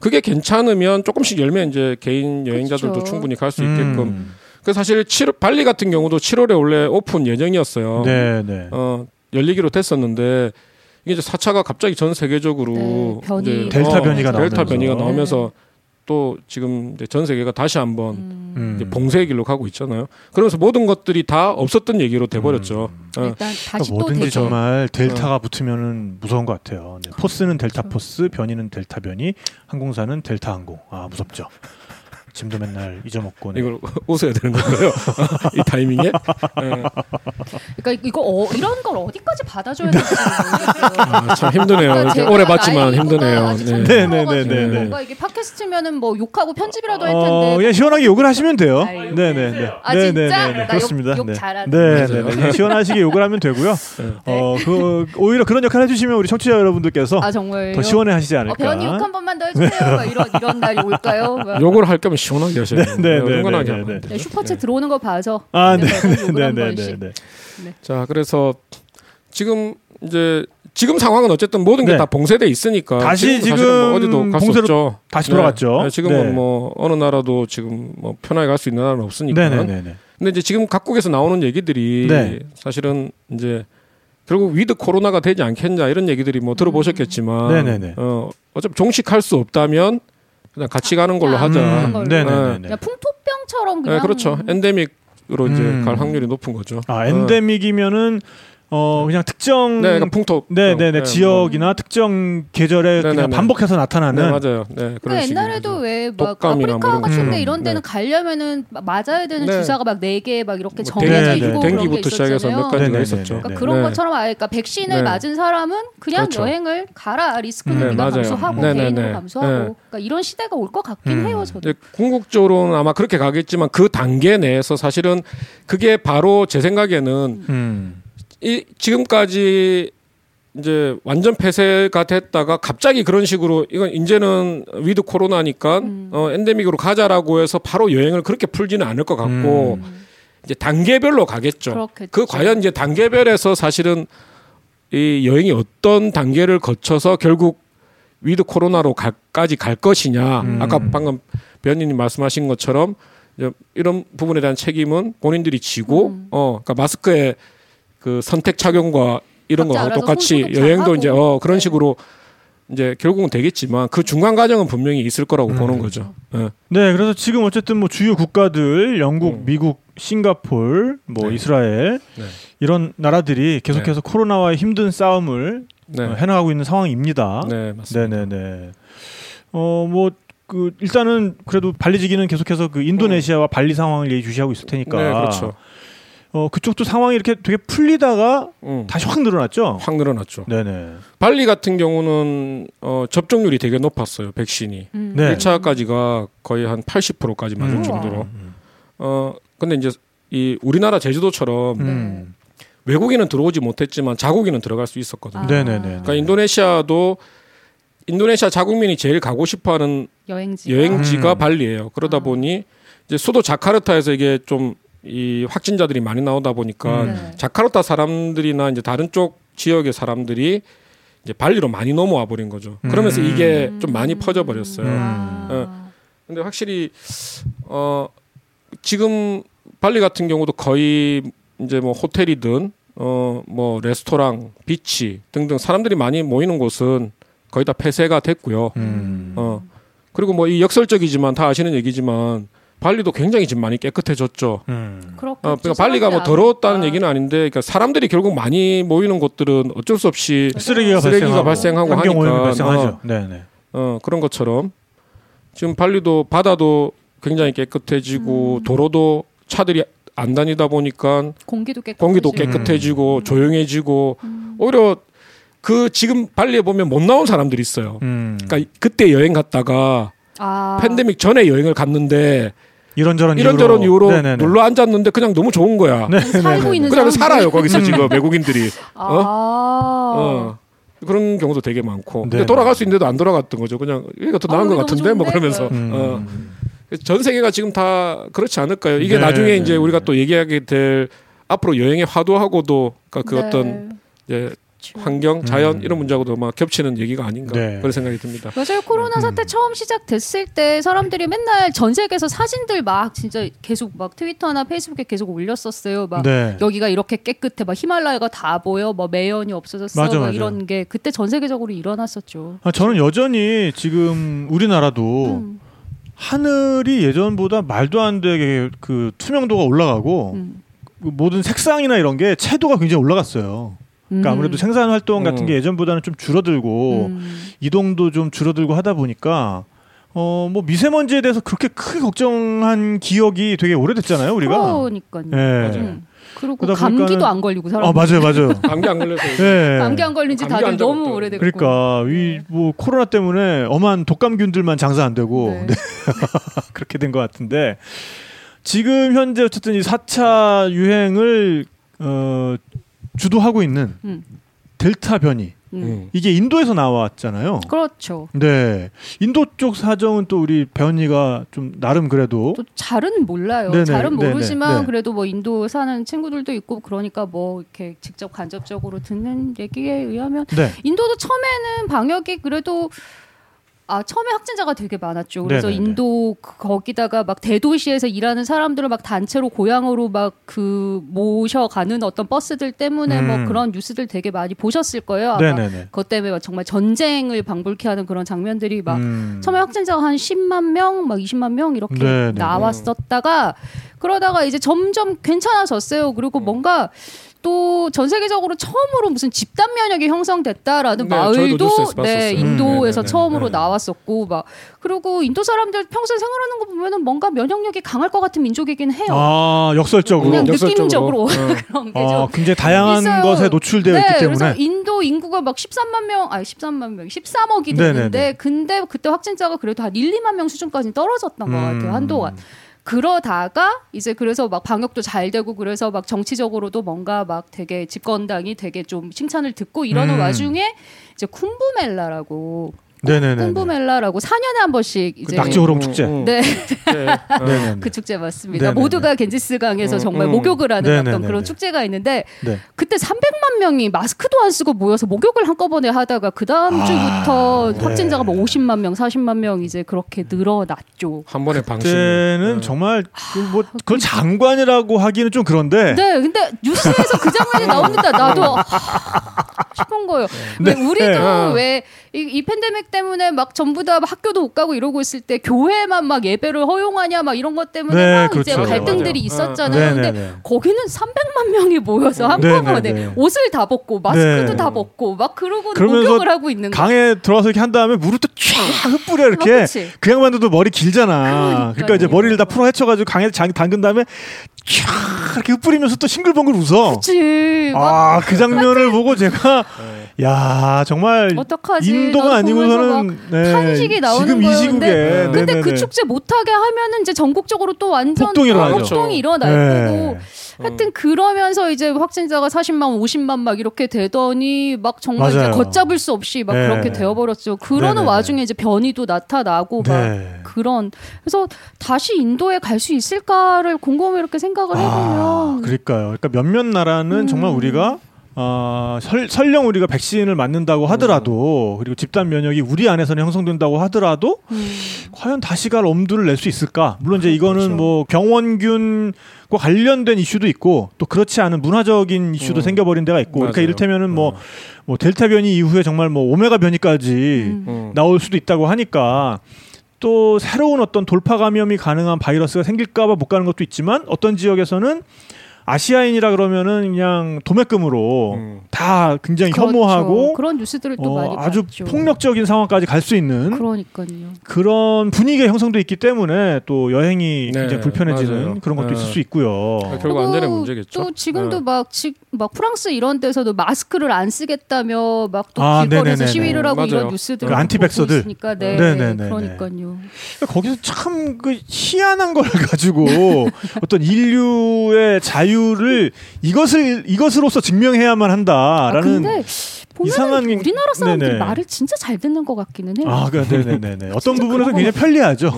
그게 괜찮으면 조금씩 열면 이제 개인 여행자들도 그렇죠. 충분히 갈 수 있게끔. 음. 그 사실 7, 발리 같은 경우도 7월에 원래 오픈 예정이었어요. 네, 네. 어, 열리기로 됐었는데 이게 이제 4차가 갑자기 전 세계적으로 네, 변이. 이제 델타 변이가 델타 나오면서. 변이가 네. 나오면서 또 지금 이제 전 세계가 다시 한번 음. 음. 이제 봉쇄의 길로 가고 있잖아요. 그러면서 모든 것들이 다 없었던 얘기로 돼버렸죠. 어. 일단 다시 그러니까 또 뭐든지 되죠. 정말 델타가 붙으면은 무서운 것 같아요. 네, 포스는 델타 그렇죠. 포스, 변이는 델타 변이, 항공사는 델타 항공. 아 무섭죠. 짐도 맨날 잊어먹고. 네. 이걸 웃어야 되는 건가요? 이 타이밍에? 예. 그러니까 이거 어, 이런 걸 어디까지 받아줘야 될지. 아, 참 힘드네요. 그러니까 제가 오래 봤지만 힘드네요. 아직 네. 좀 네, 네, 네, 네. 뭔가 이게 팟캐스트면은 뭐 욕하고 편집이라도 할 어, 텐데 그냥 시원하게 욕을 하시면 돼요. 아유. 네, 네, 네. 아, 네, 진짜? 네, 네, 나 네. 욕- 그렇습니다. 욕 네. 잘하네. 네, 네, 맞아요. 네. 그냥 시원하시게 욕을 하면 되고요. 어, 그 오히려 그런 역할 해주시면 우리 청취자 여러분들께서 아 정말요? 더 시원해 하시지 어, 않을까. 배우님 욕한 번만 더 해주세요. 막 이런 이런 날이 올까요? 막. 욕을 할 거면 시원하게 하셔야 돼요. 네, 네, 네, 흥건하게 네, 하면 네. 안 돼요. 네, 슈퍼챗 들어오는 거 봐서 아, 네, 네, 네, 한 네, 네, 번씩. 네. 자, 그래서 지금 이제 지금 상황은 어쨌든 모든 게 네. 다 봉쇄돼 있으니까 다시 지금은 사실은 뭐 지금 어디도 갈 수 없죠. 다시 네. 돌아갔죠. 네, 지금은 네. 뭐 어느 나라도 지금 뭐 편하게 갈 수 있는 나라는 없으니까. 네, 네, 네, 네. 근데 이제 지금 각국에서 나오는 얘기들이 네. 사실은 이제 결국 with 코로나가 되지 않겠냐 이런 얘기들이 뭐 들어보셨겠지만 네네네. 어 어차피 종식할 수 없다면 그냥 같이 가는 걸로 하자. 그런 음, 걸로. 네네네. 그냥 풍토병처럼 그냥 네, 그렇죠. endemic으로 이제 음. 갈 확률이 높은 거죠. 아 endemic이면은 어 그냥 특정 네, 그러니까 풍토. 네네네 네, 지역이나 특정 계절에 그냥. 반복해서 네, 나타나는 맞아요. 네, 그런. 옛날에도 왜 막 독감이나 아프리카 뭐 이런 거. 같은데 음. 이런 데는 네. 가려면은 마- 맞아야 되는 네. 주사가 막 네 개 막 이렇게 뭐 정해져 있고 그런 게 뎅기부터 시작해서 있었잖아요. 몇 가지가. 있었죠. 그러니까 네. 그런 네. 것처럼 아예 그러니까 백신을 네. 맞은 사람은 그냥 그렇죠. 여행을 가라 네, 맞아요. 감수하고 네네네. 개인으로 감수하고 네. 그러니까 이런 시대가 올 것 같긴 음. 해요 저도. 궁극적으로는 아마 그렇게 가겠지만 그 단계 내에서 사실은 그게 바로 제 생각에는 음. 이 지금까지 이제 완전 폐쇄가 됐다가 갑자기 그런 식으로 이건 이제는 with 코로나니까 음. 어 endemic으로 가자라고 해서 바로 여행을 그렇게 풀지는 않을 것 같고 음. 이제 단계별로 가겠죠. 그렇겠죠. 그 과연 이제 단계별에서 사실은 이 여행이 어떤 단계를 거쳐서 결국 with 코로나로 갈까지 갈 것이냐. 음. 아까 방금 배원님이 말씀하신 것처럼 이런 부분에 대한 책임은 본인들이 지고 음. 어 그러니까 마스크의 그 선택 착용과 이런 거하고 똑같이 여행도. 이제 어 그런 네. 식으로 이제 결국은 되겠지만 그 중간 과정은 분명히 있을 거라고 음. 보는 거죠. 예. 네, 그래서 지금 어쨌든 뭐 주요 국가들 영국, 음. 미국, 싱가폴, 뭐 네. 이스라엘 네. 이런 나라들이 계속해서 코로나와의 힘든 싸움을 네. 어, 해나가고 있는 상황입니다. 네, 맞습니다. 네 네 네. 어, 뭐, 그, 일단은 그래도 발리지기는 계속해서 그 인도네시아와 발리 상황을 예의주시하고 있을 테니까. 네, 그렇죠. 어, 그쪽도 상황이 이렇게 되게 풀리다가 음. 다시 확 늘어났죠? 확 늘어났죠. 네네. 발리 같은 경우는 어, 접종률이 되게 높았어요. 백신이. 음. 네. 1차까지가 거의 한 80%까지 맞을 음. 정도로. 음. 어 근데 이제 이 우리나라 제주도처럼 음. 외국인은 들어오지 못했지만 자국인은 들어갈 수 있었거든요. 아. 네네네. 그러니까 인도네시아도 인도네시아 자국민이 제일 가고 싶어하는 여행지 여행지가 음. 발리예요. 그러다 아. 보니 이제 수도 자카르타에서 이게 좀 이 확진자들이 많이 나오다 보니까 음. 네. 자카르타 사람들이나 이제 다른 쪽 지역의 사람들이 이제 발리로 많이 넘어와 버린 거죠. 그러면서 음. 이게 좀 많이 퍼져 버렸어요. 음. 아. 근데 확실히 어 지금 발리 같은 경우도 거의 이제 뭐 호텔이든 어 뭐 레스토랑, 비치 등등 사람들이 많이 모이는 곳은 거의 다 폐쇄가 됐고요. 음. 어 그리고 뭐 이 역설적이지만 다 아시는 얘기지만 발리도 굉장히 지금 많이 깨끗해졌죠. 음. 그렇겠죠. 어, 그러니까 발리가 뭐 더러웠다는 아니까. 얘기는 아닌데, 그러니까 사람들이 결국 많이 모이는 곳들은 어쩔 수 없이 쓰레기가, 쓰레기가 발생하고, 발생하고 하니까, 발생하죠. 어. 네네. 어, 그런 것처럼 지금 발리도 바다도 굉장히 깨끗해지고 음. 도로도 차들이 안 다니다 보니까 공기도 깨끗 공기도 깨끗해지고 음. 조용해지고 음. 오히려 그 지금 발리에 보면 못 나온 사람들이 있어요. 음. 그러니까 그때 여행 갔다가 아. 팬데믹 전에 여행을 갔는데 이런저런 이런저런 이유로 네네네. 놀러 앉았는데 그냥 너무 좋은 거야. 네. 살고 있는 그냥 살아요 거기서 지금 외국인들이. 아. 어. 그런 경우도 되게 많고. 근데 네. 돌아갈 수 있는데도 안 돌아갔던 거죠. 그냥 여기가 더 아, 나은 것 여기 너무 같은데 뭐? 그러면서. 음. 어. 전 세계가 지금 다 그렇지 않을까요? 이게 네, 나중에 네, 이제 네. 우리가 또 얘기하게 될 앞으로 여행의 화두하고도 그러니까 그 네. 어떤 이제 환경, 자연 음. 이런 문제하고도 막 겹치는 얘기가 아닌가 네. 그런 생각이 듭니다. 맞아요. 코로나 사태 음. 처음 시작됐을 때 사람들이 맨날 전 세계에서 사진들 막 진짜 계속 막 트위터나 페이스북에 계속 올렸었어요. 막 네. 여기가 이렇게 깨끗해, 막 히말라야가 다 보여, 뭐 매연이 없어졌어, 맞아, 막 맞아. 이런 게 그때 전 세계적으로 일어났었죠. 아, 저는 여전히 지금 우리나라도 음, 하늘이 예전보다 말도 안 되게 그 투명도가 올라가고 음. 그 모든 색상이나 이런 게 채도가 굉장히 올라갔어요. 그러니까 음. 아무래도 생산 활동 같은 음. 게 예전보다는 좀 줄어들고 음. 이동도 좀 줄어들고 하다 보니까 어 뭐 미세먼지에 대해서 그렇게 크게 걱정한 기억이 되게 오래됐잖아요, 우리가. 그러니까요. 예. 음. 그리고 그러다 감기도 보니까는- 안 걸리고 사람. 아 맞아요, 맞아요. 감기 안 걸려서 예. 감기 안 걸린 지 다들. 너무 오래됐고. 그러니까 이 뭐 코로나 때문에 엄한 독감균들만 장사 안 되고 네. 네, 그렇게 된 것 같은데 지금 현재 어쨌든 이 4차 유행을 어, 주도하고 있는 음. 델타 변이 음. 음. 이게 인도에서 나왔잖아요. 그렇죠. 네, 인도 쪽 사정은 또 우리 배언니가 좀 나름 그래도 또 잘은 몰라요. 네네, 잘은 네네, 모르지만 네. 그래도 뭐 인도 사는 친구들도 있고 그러니까 뭐 이렇게 직접 간접적으로 듣는 얘기에 의하면 네, 인도도 처음에는 방역이 그래도 아 처음에 확진자가 되게 많았죠. 그래서 네네네. 인도 그- 거기다가 막 대도시에서 일하는 사람들을 막 단체로 고향으로 막 그 모셔가는 어떤 버스들 때문에 음. 뭐 그런 뉴스들 되게 많이 보셨을 거예요. 아마 네네네. 그것 때문에 막 정말 전쟁을 방불케 하는 그런 장면들이 막 음. 처음에 확진자가 한 10만 명, 막 20만 명 이렇게 네네네. 나왔었다가 그러다가 이제 점점 괜찮아졌어요. 그리고 음. 뭔가 또 전 세계적으로 처음으로 무슨 집단 면역이 형성됐다라는 네, 뉴스에서 네, 봤었어요. 인도에서 음. 처음으로 네. 나왔었고 막 그리고 인도 사람들 평소에 생활하는 거 보면은 뭔가 면역력이 강할 것 같은 민족이긴 해요. 아 역설적으로 그냥 역설적으로. 느낌적으로 어. 그런 게 아, 좀 굉장히 다양한 있어요. 것에 노출되어 네, 있기 그래서 때문에 인도 인구가 막 13만 명, 아니 13만 명, 13억이 네네네. 되는데 근데 그때 확진자가 그래도 한 1, 2만 명 수준까지 떨어졌던 것 음. 같아요. 한동안. 그러다가 이제 그래서 막 방역도 잘 되고 그래서 막 정치적으로도 뭔가 막 되게 집권당이 되게 좀 칭찬을 듣고 이러는 음. 와중에 이제 쿰부멜라라고 네네네. 쿰부멜라라고 4년에 한 번씩 이제 낙지 호롱 축제. 음, 음. 네. 네. 어. 네네네. 그 축제 맞습니다. 네네네. 모두가 겐지스강에서 음, 정말 음. 목욕을 하는 네네네네. 어떤 그런 축제가 있는데 네. 그때 300만 명이 마스크도 안 쓰고 모여서 목욕을 한꺼번에 하다가 그 다음 아, 주부터 네. 확진자가 뭐 50만 명, 40만 명 이제 그렇게 늘어났죠. 한 번에 방심. 그때는 어. 정말 그뭐 그걸 장관이라고 하기는 좀 그런데 네, 근데 뉴스에서 그 장면이 나옵니다. 나도 아, 싶은 거예요. 왜 네. 우리도 네. 왜 이, 이 팬데믹 때문에 막 전부 다 학교도 못 가고 이러고 있을 때 교회만 막 예배를 허용하냐 막 이런 것 때문에 네, 막 이제 그렇죠. 갈등들이 맞아요. 있었잖아요. 네, 근데 네, 네. 거기는 300만 명이 모여서 네, 한꺼번에 네, 네. 옷을 다 벗고 마스크도 네. 다 벗고 막 그러고 목욕을 하고 있는 거. 강에 들어와서 이렇게 한 다음에 또쫙 흩뿌려 이렇게 어, 그치. 그 양반들도 머리 길잖아. 그러니까요. 그러니까 이제 머리를 다 풀어 헤쳐가지고 강에 장, 담근 다음에 쫙 이렇게 흩뿌리면서 또 싱글벙글 웃어. 그치. 막아그 장면을 보고 제가 야 정말 어떡하지? 인도가 아니고서는 네, 탄식이 나오는 지금 이 거예요. 시국에 근데, 근데 네네네. 그 축제 못하게 하면은 이제 전국적으로 또 완전 폭동이 일어나죠. 폭동이 일어날 네. 거고 하여튼 그러면서 이제 확진자가 40만, 50만 막 이렇게 되더니 막 정말 이제 맞아요. 걷잡을 수 없이 막 네. 그렇게 되어버렸죠. 그러는 네네네. 와중에 이제 변이도 나타나고 막 네. 그런 그래서 다시 인도에 갈 수 있을까를 곰곰이 이렇게 생각을 해보면 아, 그러니까요. 그러니까 몇몇 나라는 음. 정말 우리가 어, 설, 설령 우리가 백신을 맞는다고 하더라도 그리고 집단 면역이 우리 안에서는 형성된다고 하더라도 음. 과연 다시 갈 엄두를 낼 수 있을까? 물론 이제 이거는 그렇죠. 뭐 병원균과 관련된 이슈도 있고 또 그렇지 않은 문화적인 이슈도 음. 생겨버린 데가 있고 그러니까. 이를테면은 뭐, 어. 뭐 델타 변이 이후에 정말 뭐 오메가 변이까지 음. 음. 나올 수도 있다고 하니까 또 새로운 어떤 돌파 감염이 가능한 바이러스가 생길까봐 못 가는 것도 있지만 어떤 지역에서는 아시아인이라 그러면은 그냥 도매금으로 음. 다 굉장히 그렇죠. 혐오하고 그런 뉴스들을 또 어, 많이 아주 봤죠. 폭력적인 상황까지 갈 수 있는 그러니까요. 그런 분위기가 형성돼 있기 때문에 또 여행이 네, 굉장히 불편해지는 맞아요. 그런 것도 네. 있을 수 있고요. 아, 결국 안전의 문제겠죠. 또 지금도 네. 막, 지, 막 프랑스 이런 데서도 마스크를 안 쓰겠다며 막또 아, 길거리에서 네네네네. 시위를 하고 맞아요. 이런 뉴스들 그 안티백서들. 있으니까 네, 네네네네. 그러니까요. 거기서 참 그 희한한 걸 가지고 어떤 인류의 자유 를 이것을 이것으로서 증명해야만 아, 한다라는 보면 이상한 게- 우리나라 사람들이 네네. 말을 진짜 잘 듣는 것 같기는 해요. 아, 그, 네네네네. 어떤 부분에서 굉장히 편리하죠. 네,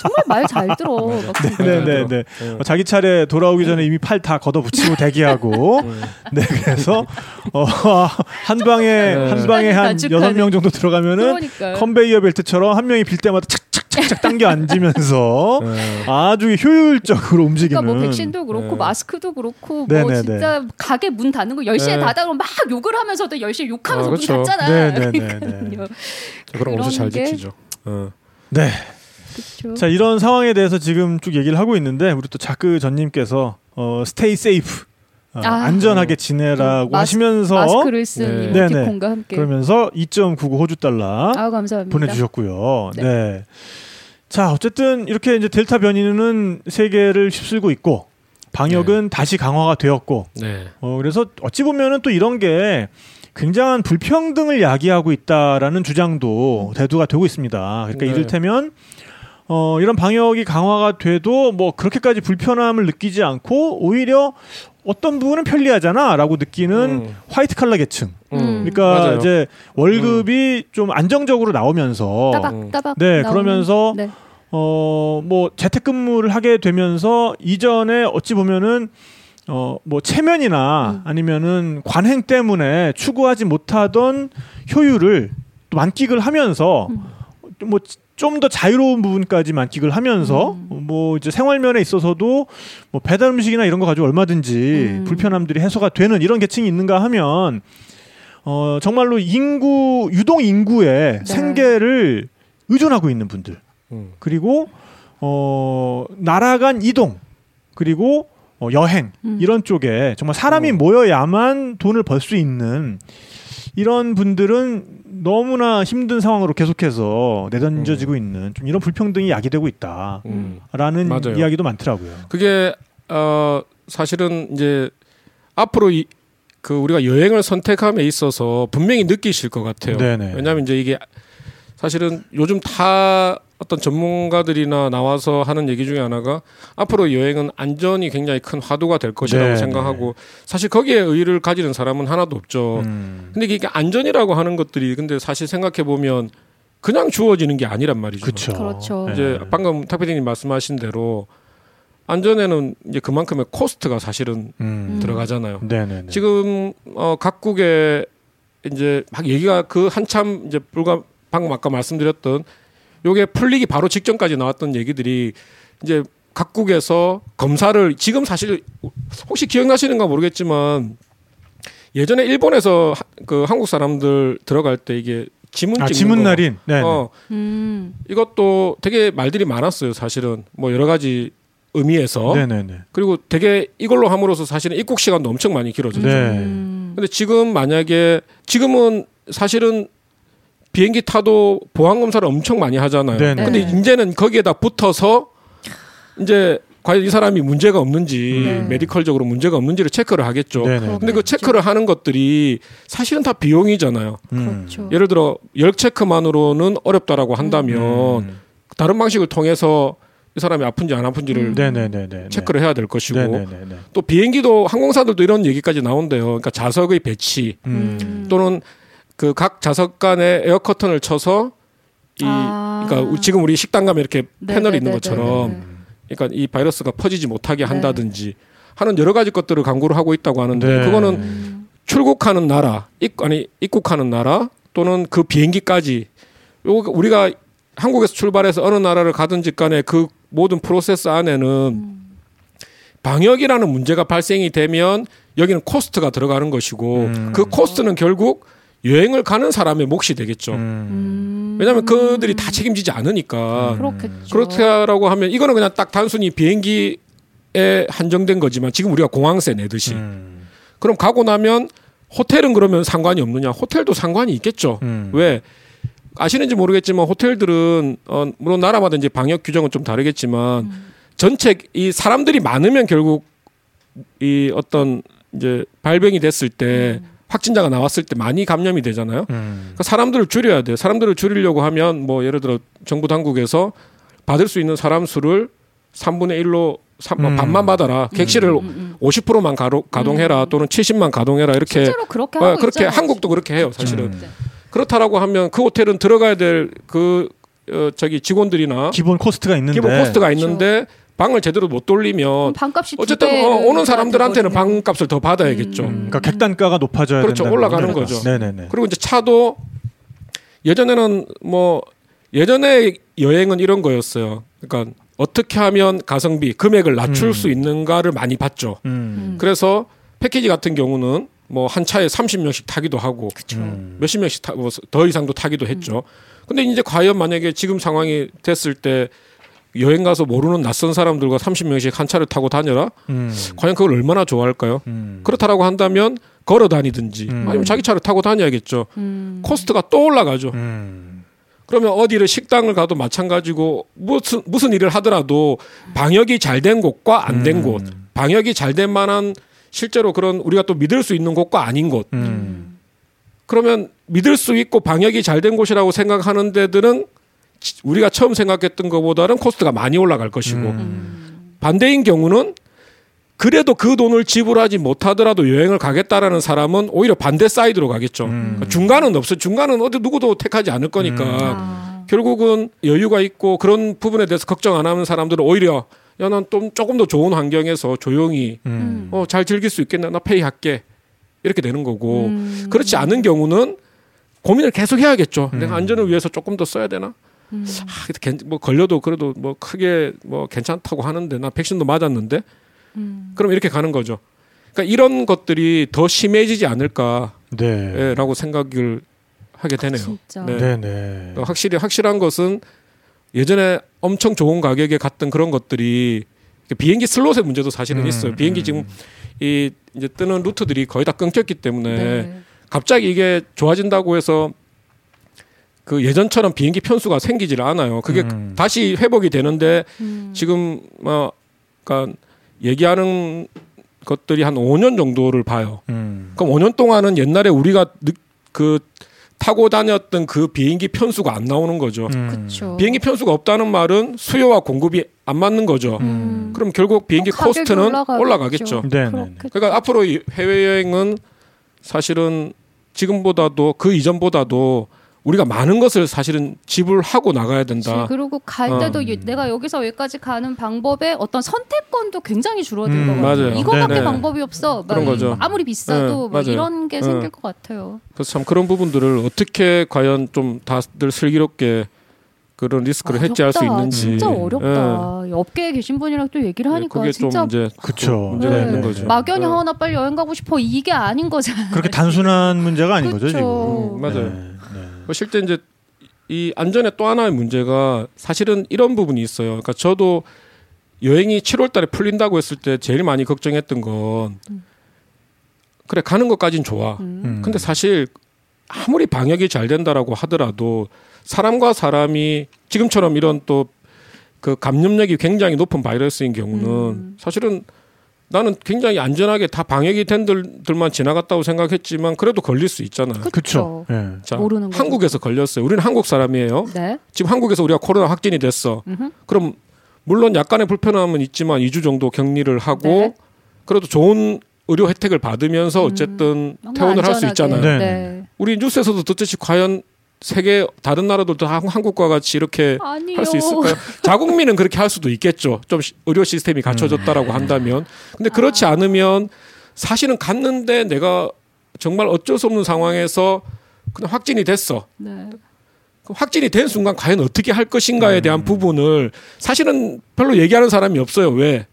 정말 말 잘 들어. 막 진짜. 네네네. 네. 어, 자기 차례 돌아오기 전에 이미 팔 다 걷어붙이고 대기하고. 네, 그래서, 어, 한 방에, 네. 한 방에 한. 여섯 명 정도 들어가면은 그러니까요. 컨베이어 벨트처럼 한 명이 빌 때마다 착착착착 당겨 앉으면서 네. 아주 효율적으로 움직이는. 그러니까 뭐 백신도 그렇고 네. 마스크도 그렇고 뭐 네네네. 진짜 가게 문 닫는 거 10시에 네. 닫으라고 막 욕을 하면서도 10시에 욕하면서 아, 문 그쵸. 닫잖아. 네네네네. 그러니까요. 거 엄청 잘 게- 지키죠. 어. 네. 그쵸. 자, 이런 상황에 대해서 지금 쭉 얘기를 하고 있는데, 우리 또 자크 전님께서, 어, stay safe. 어, 아. 안전하게 지내라고 마스- 하시면서 마스크를 쓴 네. 이모티콘과 함께. 그러면서 2.99 호주 달러 아 감사합니다. 보내주셨고요. 네. 네. 자 어쨌든 이렇게 이제 델타 변이는 세계를 휩쓸고 있고 방역은 다시 강화가 되었고 네. 어, 그래서 어찌 보면은 또 이런 게 굉장한 불평등을 야기하고 있다라는 주장도 대두가 되고 있습니다. 그러니까 네. 이를테면 어, 이런 방역이 강화가 돼도 뭐 그렇게까지 불편함을 느끼지 않고 오히려 어떤 부분은 편리하잖아라고 느끼는 음. 화이트 칼라 계층. 음. 그러니까 맞아요. 음. 이제 월급이 좀 안정적으로 나오면서 따박 따박. 네, 나오는- 그러면서 네. 어, 뭐 재택근무를 하게 되면서 이전에 어찌 보면은 어, 뭐 체면이나 음. 아니면은 관행 때문에 추구하지 못하던 효율을 또 만끽을 하면서 음. 뭐좀 더 자유로운 부분까지 만끽을 하면서 음. 뭐 이제 생활면에 있어서도 뭐 배달 음식이나 이런 거 가지고 얼마든지 음. 불편함들이 해소가 되는 이런 계층이 있는가 하면 어 정말로 인구 유동 인구의 네. 생계를 의존하고 있는 분들 음. 그리고 어 나라 간 이동 그리고 어, 여행 음. 이런 쪽에 정말 사람이 모여야만 돈을 벌 수 있는 이런 분들은 너무나 힘든 상황으로 계속해서 내던져지고 있는 좀 이런 불평등이 야기되고 있다라는 음. 이야기도 많더라고요. 그게 어 사실은 이제 앞으로 이, 그 우리가 여행을 선택함에 있어서 분명히 느끼실 것 같아요. 네네. 왜냐하면 이제 이게 사실은 요즘 다 어떤 전문가들이나 나와서 하는 얘기 중에 하나가 앞으로 여행은 안전이 굉장히 큰 화두가 될 것이라고 네네. 생각하고 사실 거기에 의의를 가지는 사람은 하나도 없죠. 음. 근데 이게 안전이라고 하는 것들이 근데 사실 생각해 보면 그냥 주어지는 게 아니란 말이죠. 그렇죠. 그렇죠. 네. 이제 방금 탁 PD님 말씀하신 대로 안전에는 이제 그만큼의 코스트가 사실은 음. 들어가잖아요. 네네네. 지금 어 각국의 이제 막 얘기가 그 한참 이제 불과 방금 아까 말씀드렸던 요게 풀리기 바로 직전까지 나왔던 얘기들이 이제 각국에서 검사를 지금 사실 혹시 기억나시는가 모르겠지만 예전에 일본에서 하- 그 한국 사람들 들어갈 때 이게 지문 아 찍는 지문 거. 날인. 네. 어, 음. 이것도 되게 말들이 많았어요, 사실은. 뭐 여러 가지 의미에서. 네네네. 그리고 되게 이걸로 함으로써 사실은 입국 시간도 엄청 많이 길어졌죠. 네. 음. 근데 지금 만약에 지금은 사실은 비행기 타도 보안 검사를 엄청 많이 하잖아요. 네네. 근데 이제는 거기에다 붙어서 이제 과연 이 사람이 문제가 없는지 네. 메디컬적으로 문제가 없는지를 체크를 하겠죠. 네네. 근데 그 체크를 하는 것들이 사실은 다 비용이잖아요. 음. 그렇죠. 예를 들어 열 체크만으로는 어렵다라고 한다면 음. 다른 방식을 통해서 이 사람이 아픈지 안 아픈지를 음. 네네네네. 체크를 해야 될 것이고 네네네네. 또 비행기도 항공사들도 이런 얘기까지 나온대요. 그러니까 좌석의 배치 음. 또는 그 각 좌석 간에 에어 커튼을 쳐서 이 아. 그러니까 우- 지금 우리 식당 가면 이렇게 패널이 있는 네네네네네. 것처럼 그러니까 이 바이러스가 퍼지지 못하게 네. 한다든지 하는 여러 가지 것들을 강구를 하고 있다고 하는데 네. 그거는 음. 출국하는 나라, 입, 아니 입국하는 나라 또는 그 비행기까지 요 우리가 한국에서 출발해서 어느 나라를 가든지 간에 그 모든 프로세스 안에는 방역이라는 문제가 발생이 되면 여기는 cost가 들어가는 것이고 음. 그 cost는 결국 여행을 가는 사람의 몫이 되겠죠. 음. 음. 왜냐하면 그들이 다 책임지지 않으니까 그렇겠죠. 그렇다라고 하면 이거는 그냥 딱 단순히 비행기에 한정된 거지만 지금 우리가 공항세 내듯이 음. 그럼 가고 나면 호텔은 그러면 상관이 없느냐? 호텔도 상관이 있겠죠. 음. 왜 아시는지 모르겠지만 호텔들은 어 물론 나라마다 이제 방역 규정은 좀 다르겠지만 음. 전체 이 사람들이 많으면 결국 이 어떤 이제 발병이 됐을 때 음. 확진자가 나왔을 때 많이 감염이 되잖아요. 음. 그러니까 사람들을 줄여야 돼요. 사람들을 줄이려고 하면 뭐 예를 들어 정부 당국에서 받을 수 있는 사람 수를 3분의 1로 삼- 뭐 음. 반만 받아라. 객실을 음, 음. 50%만 가로, 가동해라 또는 70만 가동해라 이렇게 실제로 그렇게 어, 하고 그렇게 있잖아요, 한국도 그렇게 해요. 사실은 음. 네. 그렇다라고 하면 그 호텔은 들어가야 될 그 어, 저기 직원들이나 기본 cost가 있는데 기본 cost가 있는데 방을 제대로 못 돌리면 그럼 방값이 두 어쨌든 어, 오는 사람들한테는. 방값을 더 받아야겠죠. 음. 그러니까 객단가가 높아져야 그렇죠. 된다는 올라가는 거죠. 거죠. 네네네. 그리고 이제 차도 예전에는 뭐 예전에 여행은 이런 거였어요. 그러니까 어떻게 하면 가성비 금액을 낮출 음. 수 있는가를 많이 봤죠. 음. 음. 그래서 패키지 같은 경우는 뭐 한 차에 30명씩 타기도 하고 음. 몇십 명씩 타, 뭐 더 이상도 타기도 했죠. 근데 이제 과연 만약에 지금 상황이 됐을 때 여행 가서 모르는 낯선 사람들과 30명씩 한 차를 타고 다녀라? 음. 과연 그걸 얼마나 좋아할까요? 음. 그렇다라고 한다면 걸어 다니든지 음. 아니면 자기 차를 타고 다녀야겠죠. 음. cost가 또 올라가죠. 음. 그러면 어디를 식당을 가도 마찬가지고 무슨 무슨 일을 하더라도 방역이 잘 된 곳과 안된 음. 곳, 방역이 잘 된 만한 실제로 그런 우리가 또 믿을 수 있는 곳과 아닌 곳. 음. 그러면 믿을 수 있고 방역이 잘 된 곳이라고 생각하는 데들은 지- 우리가 처음 생각했던 것보다는 cost가 많이 올라갈 것이고 음. 반대인 경우는 그래도 그 돈을 지불하지 못하더라도 여행을 가겠다라는 사람은 오히려 반대 사이드로 가겠죠. 음. 그러니까 중간은 없어. 중간은 어디 누구도 택하지 않을 거니까 아. 결국은 여유가 있고 그런 부분에 대해서 걱정 안 하는 사람들은 오히려 야, 난 좀 조금 더 좋은 환경에서 조용히 음. 어, 잘 즐길 수 있겠네. 나 pay 할게. 이렇게 되는 거고. 음. 그렇지 않은 경우는 고민을 계속 해야겠죠. 음. 내가 안전을 위해서 조금 더 써야 되나? 음. 아, 괜- 뭐 걸려도 그래도 뭐 크게 뭐 괜찮다고 하는데 나 백신도 맞았는데 음. 그럼 이렇게 가는 거죠. 그러니까 이런 것들이 더 심해지지 않을까라고 네. 생각을 하게 되네요. 진짜. 네. 네, 네. 확실히 확실한 것은 예전에 엄청 좋은 가격에 갔던 그런 것들이 비행기 슬롯의 문제도 사실은 음, 있어요. 비행기 음. 지금 이 이제 뜨는 루트들이 거의 다 끊겼기 때문에 네. 갑자기 이게 좋아진다고 해서 그 예전처럼 비행기 편수가 생기질 않아요. 그게 음. 다시 회복이 되는데 음. 지금 뭐 그러니까 얘기하는 것들이 한 5년 정도를 봐요. 음. 그럼 5년 동안은 옛날에 우리가 느- 그 타고 다녔던 그 비행기 편수가 안 나오는 거죠. 음. 비행기 편수가 없다는 말은 수요와 공급이 안 맞는 거죠. 음. 그럼 결국 비행기 코스트는 올라가겠죠. 올라가겠죠. 네, 네. 그렇겠죠. 그러니까 앞으로 이 해외 여행은 사실은 지금보다도 그 이전보다도 우리가 많은 것을 사실은 지불하고 나가야. 된다. 그리고 갈 어. 때도 이- 내가 여기서 여기까지 가는 방법의 어떤 선택권도 굉장히 줄어들 음. 맞아요. 이거밖에 네네. 방법이 없어. 막 그런 거죠. 아무리 비싸도 네. 이런 게 네. 생길 것 같아요. 그래서 참 그런 부분들을 어떻게 과연 좀 다들 슬기롭게 그런 리스크를 해지할 수 어렵다. 있는지 진짜 음. 어렵다. 이 업계에 계신 분이랑 또 얘기를 예, 하니까 그게 진짜 좀 이제 그쵸. 문제가 네. 있는 거죠. 막연히 네. 어, 나 빨리 여행 가고 싶어 이게 아닌 거잖아요. 그렇게 단순한 문제가 아닌 거죠, 그쵸. 지금. 음, 맞아요. 네, 네. 뭐 실제 이제 이 안전의 또 하나의 문제가 사실은 이런 부분이 있어요. 그러니까 저도 여행이 7월 달에 풀린다고 했을 때 제일 많이 걱정했던 건 그래 가는 것까진 좋아. 음. 근데 사실 아무리 방역이 잘 된다라고 하더라도 사람과 사람이 지금처럼 이런 또 그 감염력이 굉장히 높은 바이러스인 경우는 음. 사실은 나는 굉장히 안전하게 다 방역이 된 들만 지나갔다고 생각했지만 그래도 걸릴 수 있잖아요. 그쵸. 예. 자, 모르는. 한국에서 걸렸어요. 우리는 한국 사람이에요. 네. 지금 한국에서 우리가 코로나 확진이 됐어. 음흠. 그럼 물론 약간의 불편함은 있지만 2주 정도 격리를 하고 네. 그래도 좋은 의료 혜택을 받으면서 어쨌든 너무 퇴원을 할 수. 있잖아요. 네. 네. 우리 뉴스에서도 듣듯이 과연 세계 다른 나라들도 한- 한국과 같이 이렇게. 할 수 있을까요? 자국민은 그렇게 할 수도 있겠죠. 좀 시- 의료 시스템이 음. 갖춰졌다라고 한다면. 근데 그렇지 아. 않으면 사실은 갔는데 내가 정말 어쩔 수 없는 상황에서 그냥 확진이 됐어. 네. 확진이 된 순간 과연 어떻게 할 음. 것인가에 대한 부분을 사실은 별로 얘기하는 사람이 없어요. 왜?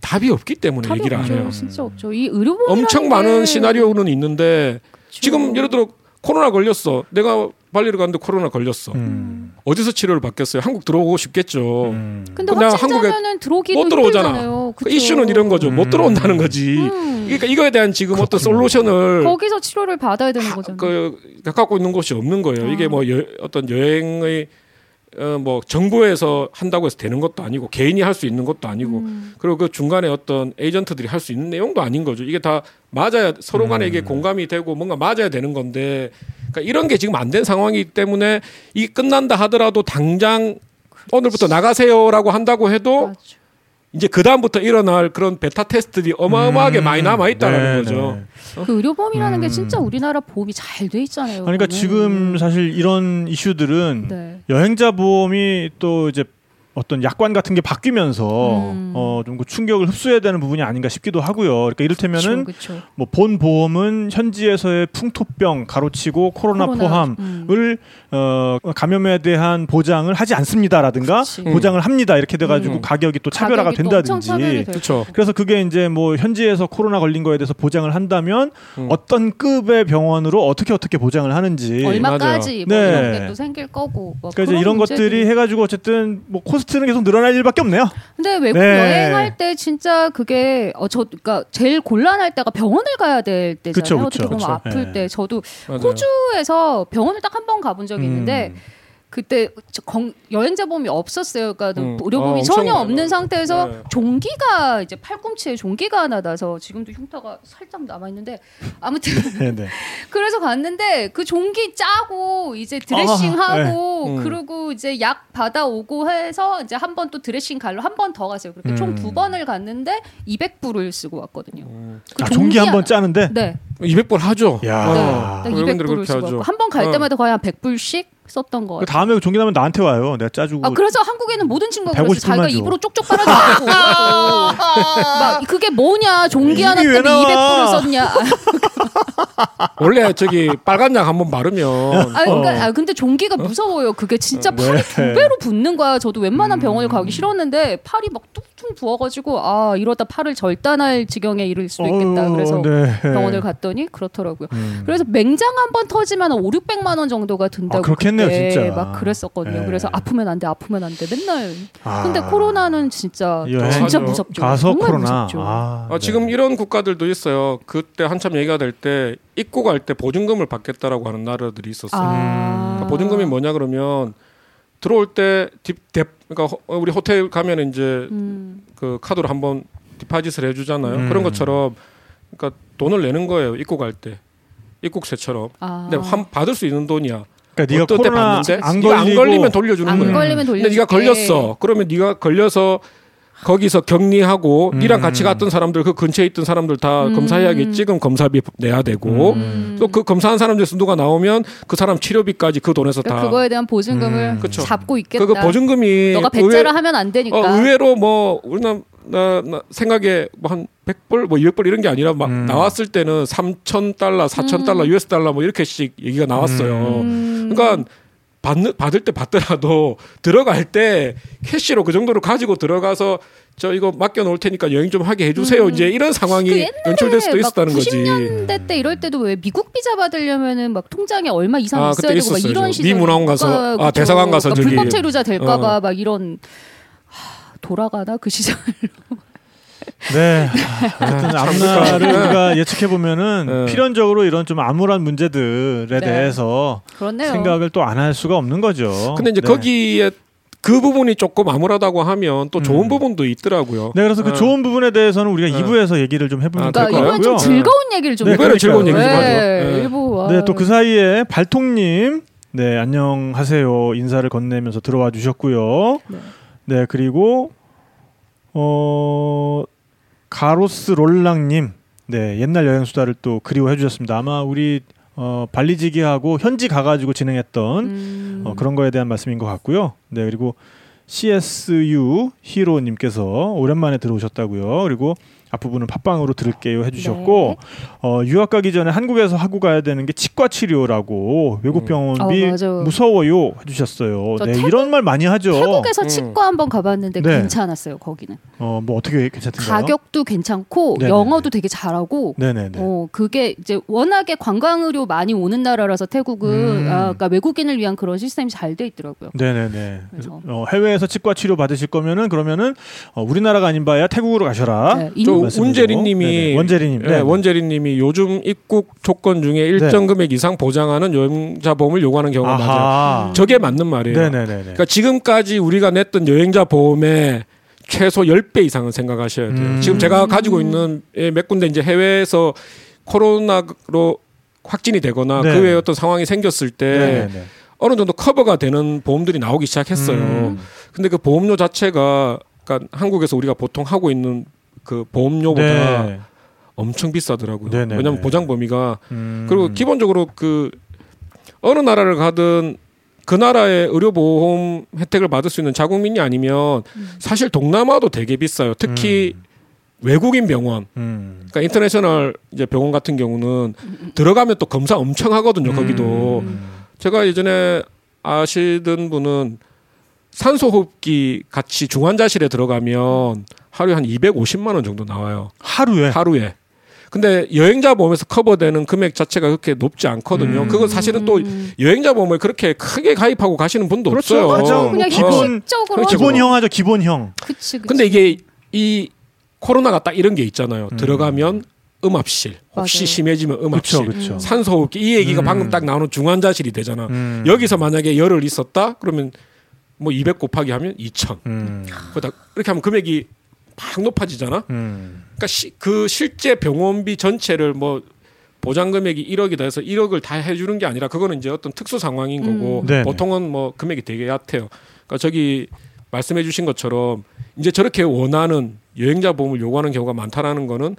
답이 없기 때문에 답이 얘기를 안 없죠. 해요. 진짜 없죠. 이 의료보험 엄청 많은 시나리오는 있는데 지금 예를 들어 코로나 걸렸어. 내가 발리를 갔는데 코로나 걸렸어. 음. 어디서 치료를 받겠어요? 한국 들어오고 싶겠죠. 음. 근데 그냥 확진자면은 들어오기도 못 들어오잖아. 힘들잖아요. 그? 이슈는 이런 거죠. 못 음. 들어온다는 거지. 음. 그러니까 이거에 대한 지금 어떤 솔루션을 거기서 치료를 받아야 되는 하- 거잖아요. 그 갖고 있는 곳이 없는 거예요. 이게 아. 뭐 여, 어떤 여행의 어, 뭐 정부에서 한다고 해서 되는 것도 아니고 개인이 할 수 있는 것도 아니고 음. 그리고 그 중간에 어떤 에이전트들이 할 수 있는 내용도 아닌 거죠. 이게 다 맞아야 서로 간에 이게 공감이 되고 뭔가 맞아야 되는 건데 그러니까 이런 게 지금 안 된 상황이기 때문에 이게 끝난다 하더라도 당장 오늘부터 나가세요라고 한다고 해도 맞죠. 이제 그 다음부터 일어날 그런 베타 테스트들이 어마어마하게 음. 많이 남아 있다는 네, 거죠. 네. 그 의료보험이라는 게 음. 진짜 우리나라 보험이 잘 돼 있잖아요. 그러니까 보면. 지금 사실 이런 이슈들은 네. 여행자 보험이 또 이제 어떤 약관 같은 게 바뀌면서 음. 어좀 그 충격을 흡수해야 되는 부분이 아닌가 싶기도 하고요. 그러니까 이를테면은. 뭐 본 보험은 현지에서의 풍토병 가로치고 코로나, 포함을 음. 어 감염에 대한 보장을 하지 않습니다라든가 그치. 보장을 합니다 이렇게 돼 가지고 음. 가격이 또 차별화가 가격이 된다든지 될 그렇죠. 그래서 그게 이제 뭐 현지에서 코로나 걸린 거에 대해서 보장을 한다면 음. 어떤 급의 병원으로 어떻게 어떻게 보장을 하는지 얼마까지 뭐 네. 이런 게 또 생길 거고 뭐 그러니까 이제 이런 문제들이. 것들이 해 가지고 어쨌든 뭐 코스 트는 계속 늘어날 일밖에 없네요. 근데 외국 네. 여행할 때 진짜 그게 어 저 그러니까 제일 곤란할 때가 병원을 가야 될 때잖아요. 그쵸, 그쵸, 어떻게 보면 그쵸. 아플 네. 때 저도 맞아요. 호주에서 병원을 딱 한 번 가본 적이 있는데 음. 그때 건- 여행자 보험이 없었어요. 그러니까 음. 의료 보험이 아, 전혀 없는 상태에서 네. 종기가 이제 팔꿈치에 종기가 하나 나서 지금도 흉터가 살짝 남아 있는데 아무튼 네네. 그래서 갔는데 그 종기 짜고 이제 드레싱하고 아, 네. 음. 그리고 이제 약 받아오고 해서 이제 한 번 또 드레싱 갈로 한 번 더 갔어요. 그렇게 총 음. 두 번을 갔는데 200불을 쓰고 왔거든요. 음. 그 아, 종기 한 번 짜는데. 네. 200불 하죠. 야. 네. 아. 딱 외국인들이 200불을 그렇게 쓰고 한 번갈 어. 때마다 거의 한 100불씩 썼던 거 그. 다음에 종기 나면 나한테 와요. 내가 짜주고. 아 그래서 한국에는 모든 친구가 150 그랬어. 자기가 줘. 입으로 쪽쪽 빨아주고 막 그게 뭐냐 종기 하나 때문에 나와? 200불을 썼냐. 원래 저기 빨간 약 한번 바르면 아, 그러니까, 아, 근데 종기가 무서워요. 그게 진짜 팔이 네. 두 배로 붓는 거야. 저도 웬만한 병원을 음. 가기 싫었는데 팔이 막 뚝뚝 부어가지고 아 이러다 팔을 절단할 지경에 이를 수도 있겠다. 그래서 네. 병원을 갔더니 그렇더라고요. 음. 그래서 맹장 한 번 터지면 한 5, 600만 원 정도가 든다고 아, 그렇겠 네요, 그때 진짜. 막 그랬었거든요. 네. 그래서 아프면 안 돼, 아프면 안 돼, 맨날. 아. 근데 코로나는 진짜 여행 진짜. 무섭죠. 가서 정말 코로나. 무섭죠. 아, 아, 지금 네. 이런 국가들도 있어요. 그때 한참 얘기가 될 때 입국할 때 보증금을 받겠다라고 하는 나라들이 있었어요. 아. 그러니까 보증금이 뭐냐 그러면 들어올 때 딥, 뎁, 그러니까 허- 우리 호텔 가면 이제 음. 그 카드로 한번 디파짓을 해주잖아요. 음. 그런 것처럼 그러니까 돈을 내는 거예요. 입국 할 때 입국세처럼. 아. 근데 한 받을 수 있는 돈이야. 그러니까 네가 때 코로나 받는데 안 네가 걸리고 안 걸리면 돌려주는 안 거야. 걸리면 돌려. 근데 네가 걸렸어. 그러면 네가 걸려서 거기서 격리하고 음. 니랑 같이 갔던 사람들 그 근처에 있던 사람들 다 음. 검사해야겠지. 그럼 검사비 내야 되고 음. 또그 검사한 사람들 누가 나오면 그 사람 치료비까지 그 돈에서 그러니까 다. 그거에 대한 보증금을 음. 그쵸. 잡고 있겠다. 그거 보증금이 너가 의외- 배째라 하면 안 되니까. 어, 의외로 뭐 우리나라 나, 나 생각에 뭐한 100불 뭐 200불 이런 게 아니라 막 음. 나왔을 때는 3천 달러, 4천 달러, US 달러 뭐 이렇게씩 얘기가 나왔어요. 음. 그러니까 받는 받을 때 받더라도 들어갈 때 캐시로 그 정도로 가지고 들어가서 저 이거 맡겨 놓을 테니까 여행 좀 하게 해주세요. 음. 이제 이런 상황이 그 연출될 수도 막 있었다는 거지. 90년대 때 이럴 때도 왜 미국 비자 받으려면은 막 통장에 얼마 이상 아, 있어야 그때 되고 막 있었어요. 이런 저 시절. 미문화원 가서, 아, 대사관 가서 저기- 불법 체류자 될까봐 어. 막 이런 하, 돌아가나 그 시절. 네. 하여튼 앞날을 그러니까. 우리가 예측해 보면은 네. 필연적으로 이런 좀 암울한 문제들에 네. 대해서 그렇네요. 생각을 또 안 할 수가 없는 거죠. 근데 이제 네. 거기에 그 부분이 조금 암울하다고 하면 또 좋은 음. 부분도 있더라고요. 네, 그래서 그 어. 좋은 부분에 대해서는 우리가 어. 2부에서 얘기를 좀 해보면 아, 될것 그러니까 이건 좀. 즐거운 얘기를 좀 네, 이번에 즐거운 얘기. 좀 하죠. 네, 네. 일부 와. 네, 또 그 사이에 발통님, 네, 안녕하세요. 인사를 건네면서 들어와 주셨고요. 네. 네, 그리고, 어, 가로스 롤랑님, 네, 옛날 여행 수다를 또 그리워해 주셨습니다. 아마 우리, 어, 발리지기하고 현지 가가지고 진행했던 음. 어, 그런 거에 대한 말씀인 것 같고요. 네, 그리고 CSU 히로님께서 오랜만에 들어오셨다고요. 그리고 앞부분은 팟빵으로 들을게요 해주셨고 어, 유학 가기 전에 한국에서 하고 가야 되는 게 치과 치료라고 외국 음. 병원비 어, 맞아요. 무서워요 해주셨어요. 저 네, 태국- 이런 말 많이 하죠. 태국에서 음. 치과 한번 가봤는데 네. 괜찮았어요. 거기는 어, 뭐 어떻게 괜찮던가요? 가격도 괜찮고 네네네. 영어도 되게 잘하고 네네네. 어, 그게 이제 워낙에 관광 의료 많이 오는 나라라서 태국은 음. 아, 그러니까 외국인을 위한 그런 시스템이 잘 돼 있더라고요. 네네네. 그래서. 어, 해외에서 치과 치료 받으실 거면은 그러면은 어, 우리나라가 아닌 바야 태국으로 가셔라. 네, 말씀드리고. 운재리님이 네네. 원재리님. 네, 네. 원재리님이 요즘 입국 조건 중에 일정 금액 이상 보장하는 여행자 보험을 요구하는 경우가 많아요. 아하. 저게 맞는 말이에요. 네네네네. 그러니까 지금까지 우리가 냈던 여행자 보험의 최소 10배 이상은 생각하셔야 돼요. 음. 지금 제가 가지고 있는 예, 몇 군데 이제 해외에서 코로나로 확진이 되거나 네. 그 외에 어떤 상황이 생겼을 때 네네네. 어느 정도 커버가 되는 보험들이 나오기 시작했어요. 음. 근데 그 보험료 자체가 그러니까 한국에서 우리가 보통 하고 있는 그 보험료보다 네. 엄청 비싸더라고요. 네네네. 왜냐하면 보장 범위가 음. 그리고 기본적으로 그 어느 나라를 가든 그 나라의 의료보험 혜택을 받을 수 있는 자국민이 아니면 사실 동남아도 되게 비싸요. 특히 외국인 병원, 음. 그러니까 인터내셔널 이제 병원 같은 경우는 들어가면 또 검사 엄청 하거든요. 거기도 음. 제가 예전에 아시던 분은 산소 호흡기 같이 중환자실에 들어가면 하루에 한 250만 원 정도 나와요. 하루에 하루에. 근데 여행자 보험에서 커버되는 금액 자체가 그렇게 높지 않거든요. 음. 그건 사실은 또 여행자 보험을 그렇게 크게 가입하고 가시는 분도 그렇죠. 없어요. 가장 그냥 기본- 그렇죠. 기본형 하죠 기본형. 그치, 그치. 근데 이게 이 코로나가 딱 이런 게 있잖아요. 음. 들어가면 음압실. 혹시 맞아요. 심해지면 음압실. 그렇죠 그렇죠. 산소호흡기 이 얘기가 음. 방금 딱 나오는 중환자실이 되잖아. 음. 여기서 만약에 열을 있었다 그러면 뭐 200 곱하기 하면 2천. 음. 그러다 이렇게 하면 금액이 막 높아지잖아. 음. 그러니까 시, 그 실제 병원비 전체를 뭐 보장 금액이 1억이다 해서 1억을 다 해주는 게 아니라 그거는 이제 어떤 특수 상황인 거고 음. 보통은 뭐 금액이 되게 얕아요. 그러니까 저기 말씀해주신 것처럼 이제 저렇게 원하는 여행자 보험을 요구하는 경우가 많다라는 거는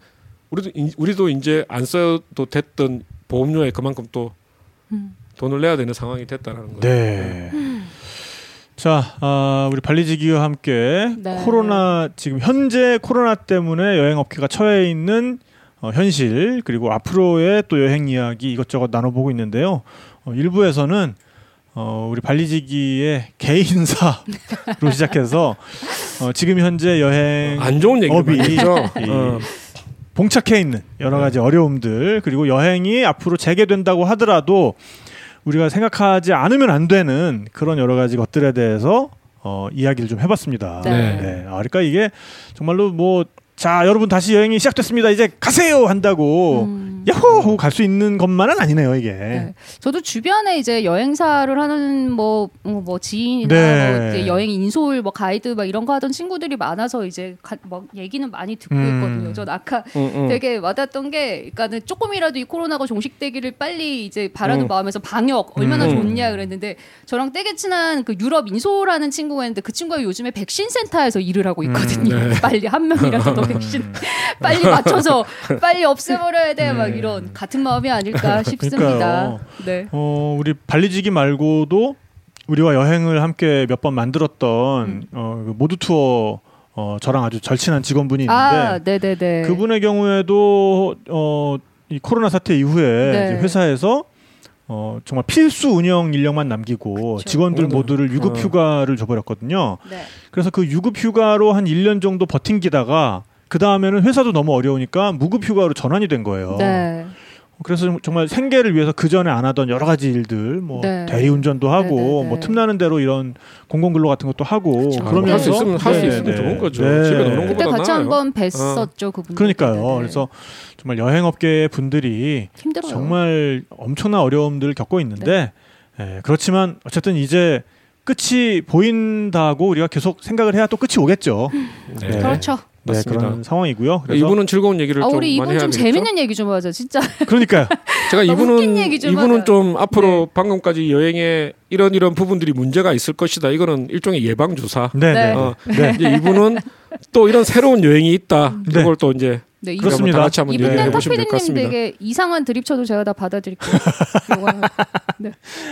우리도 인- 우리도 이제 안 써도 됐던 보험료에 그만큼 또 음. 돈을 내야 되는 상황이 됐다라는 거죠. 네. 자, 아, 우리 발리지기와 함께 네. 코로나 지금 현재 코로나 때문에 여행 업계가 처해 있는 어, 현실 그리고 앞으로의 또 여행 이야기 이것저것 나눠보고 있는데요. 어, 일부에서는 어, 우리 발리지기의 개인사로 시작해서 어, 지금 현재 여행 안 좋은 얘기 어. 봉착해 있는 여러 가지 어려움들 그리고 여행이 앞으로 재개된다고 하더라도 우리가 생각하지 않으면 안 되는 그런 여러 가지 것들에 대해서 어, 이야기를 좀 해봤습니다. 네. 아, 그러니까 이게 정말로 뭐 자 여러분 다시 여행이 시작됐습니다. 이제 가세요 한다고 음. 야호 하고 갈 수 있는 것만은 아니네요 이게. 네. 저도 주변에 이제 여행사를 하는 뭐, 뭐, 뭐 지인이나 네. 뭐 이제 여행 인솔 뭐 가이드 막 이런 거 하던 친구들이 많아서 이제 가, 막 얘기는 많이 듣고 음. 있거든요. 전 아까 음, 음. 되게 와닿았던 게, 그러니까는 조금이라도 이 코로나가 종식되기를 빨리 이제 바라는 음. 마음에서 방역 얼마나 음. 좋냐 그랬는데 저랑 되게 친한 그 유럽 인솔하는 친구가 있는데 그 친구가 요즘에 백신 센터에서 일을 하고 있거든요. 음, 네. 빨리 한 명이라도 더 백신 빨리 맞춰서 빨리 없애버려야 돼 막 이런 같은 마음이 아닐까 싶습니다. 네. 어, 우리 발리지기 말고도 우리와 여행을 함께 몇 번 만들었던 음. 어, 그 모두 투어 어, 저랑 아주 절친한 직원분이 있는데 아. 그분의 경우에도 어, 이 코로나 사태 이후에 네. 이제 회사에서 어, 정말 필수 운영 인력만 남기고 그렇죠. 직원들 네. 모두를 유급 어. 휴가를 줘버렸거든요. 네. 그래서 그 유급 휴가로 한 1년 정도 버틴기다가 그 다음에는 회사도 너무 어려우니까 무급 휴가로 전환이 된 거예요. 네. 그래서 정말 생계를 위해서 그 전에 안 하던 여러 가지 일들, 뭐 네. 대리운전도 하고, 네, 네, 네. 뭐 틈나는 대로 이런 공공근로 같은 것도 하고, 그쵸. 그러면서 할수 있으면 할수 네, 있으면 네, 좋은 거죠. 네. 집에 노는 그때 것보다 같이. 한번 뵀었죠 그분. 그러니까요. 그래서 정말 여행업계 분들이 힘들어요. 정말 엄청난 어려움들을 겪고 있는데, 예, 그렇지만 어쨌든 이제 끝이 보인다고 우리가 계속 생각을 해야 또 끝이 오겠죠. 네. 네. 그렇죠. 네, 맞습니다. 그런 상황이고요. 그래서 이분은 즐거운 얘기를 아 좀 우리 많이 이분 좀? 재밌는 얘기 좀 하자 진짜. 그러니까요. 제가 이분은 웃긴 얘기 좀 이분은 하자. 좀 앞으로 네. 방금까지 여행에 이런 이런 부분들이 문제가 있을 것이다. 이거는 일종의 예방 주사. 네, 네. 네. 어, 네. 이제 이분은 또 이런 새로운 여행이 있다. 네. 이걸 또 이제 네, 이- 그렇습니다. 다 같이 한번 이분은 같습니다. 되게 이상한 드립 쳐도 제가 다 받아들일게요. 이거는.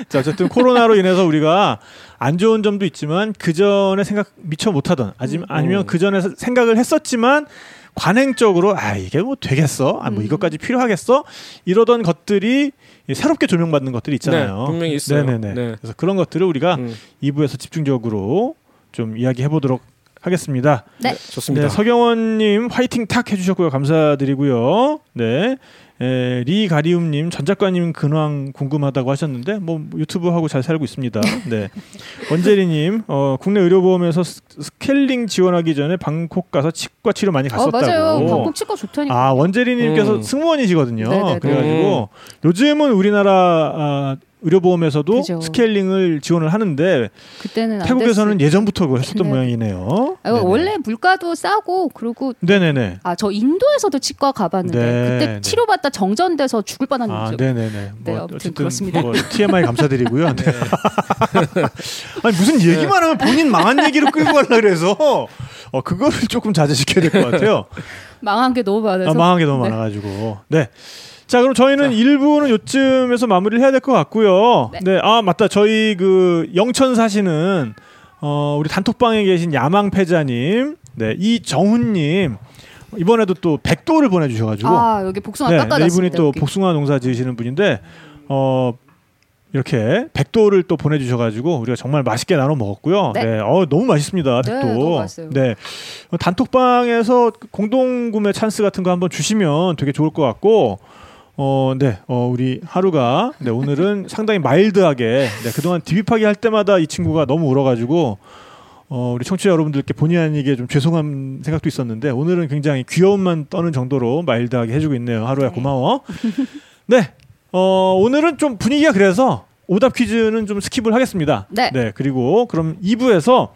자, 어쨌든 코로나로 인해서 우리가 안 좋은 점도 있지만 그 전에 생각 미처 못하던 아니, 아니면 그 전에 생각을 했었지만 관행적으로 아 이게 뭐 되겠어? 아뭐 음. 이것까지 필요하겠어? 이러던 것들이 새롭게 조명받는 것들이 있잖아요. 네, 분명히 있어요. 네네네. 네. 그래서 그런 것들을 우리가 음, 2부에서 집중적으로 좀 이야기해 보도록 하겠습니다. 네. 좋습니다. 네, 서경원님 화이팅 탁 해주셨고요. 감사드리고요. 네. 에, 리 가리움님 전 작가님 근황 궁금하다고 하셨는데 뭐 유튜브 하고 잘 살고 있습니다. 네. 원재리님 어, 국내 의료보험에서 스- 스케일링 지원하기 전에 방콕 가서 치과 치료 많이 어 갔었다고. 맞아요. 방콕 치과 좋다니까. 아 원재리님께서 음. 승무원이시거든요. 네네네. 그래가지고 요즘은 우리나라 아, 의료보험에서도 그죠. 스케일링을 지원을 하는데 그때는 안 태국에서는 예전부터 그걸 했었던 네. 모양이네요. 아. 원래 물가도 싸고 그리고 네네네. 아저 인도에서도 치과 가봤는데 네, 그때 네. 치료받다 정전돼서 죽을 뻔한 아, 거죠. 네네네. 네, 아무튼 그렇습니다. 뭐 TMI 감사드리고요. 네. 아니 무슨 얘기만 하면 본인 망한 얘기로 끌고 가려 그래서 어 그거를 조금 자제시켜야 될 것 같아요. 망한 게 너무 많아서. 아, 망한 게 너무 네. 많아가지고. 네. 자 그럼 저희는 일부는 요쯤에서 마무리를 해야 될 것 같고요. 네. 네. 아 맞다. 저희 그 영천 사시는 어 우리 단톡방에 계신 야망 패자님, 네 이정훈 님 이번에도 또 백도를 보내 주셔 가지고 아 여기 복숭아 네, 깎아놨습니다. 이분이 또 여기. 복숭아 농사 지으시는 분인데 어 이렇게 백도를 또 보내주셔가지고 우리가 정말 맛있게 나눠 먹었고요. 네. 네, 어 너무 맛있습니다. 네, 백도. 네, 어, 단톡방에서 공동 구매 찬스 같은 거 한번 주시면 되게 좋을 것 같고. 어, 네, 어, 우리 하루가, 네, 오늘은 상당히 마일드하게, 네, 그동안 디비파기 할 때마다 이 친구가 너무 울어가지고, 어, 우리 청취자 여러분들께 본의 아니게 좀 죄송한 생각도 있었는데, 오늘은 굉장히 귀여움만 떠는 정도로 mild하게 해주고 있네요. 하루야, 네. 고마워. 네, 어, 오늘은 좀 분위기가 그래서 오답 퀴즈는 좀 skip을 하겠습니다. 네. 그리고 그럼 2부에서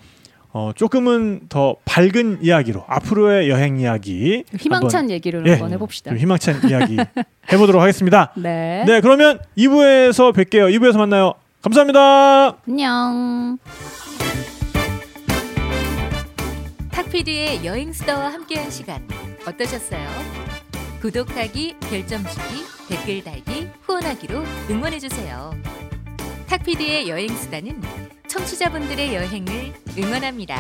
어, 조금은 더 밝은 이야기로 앞으로의 여행 이야기 희망찬 얘기를 예, 한번 해봅시다. 좀 희망찬 이야기 해보도록 하겠습니다. 네. 네, 그러면 2부에서 뵐게요. 2부에서 만나요. 감사합니다. 안녕. 탁피디의 여행 수다와 함께한 시간 어떠셨어요? 구독하기, 별점 주기, 댓글 달기, 후원하기로 응원해 주세요. 탁피디의 여행수단은 청취자분들의 여행을 응원합니다.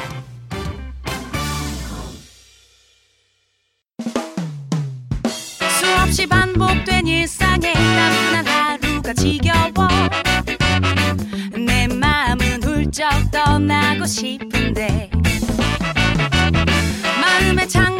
수없이 반복된 일상에 나분한 하루가 지겨워 내 마음은 훌쩍 떠나고 싶은데 마음의 창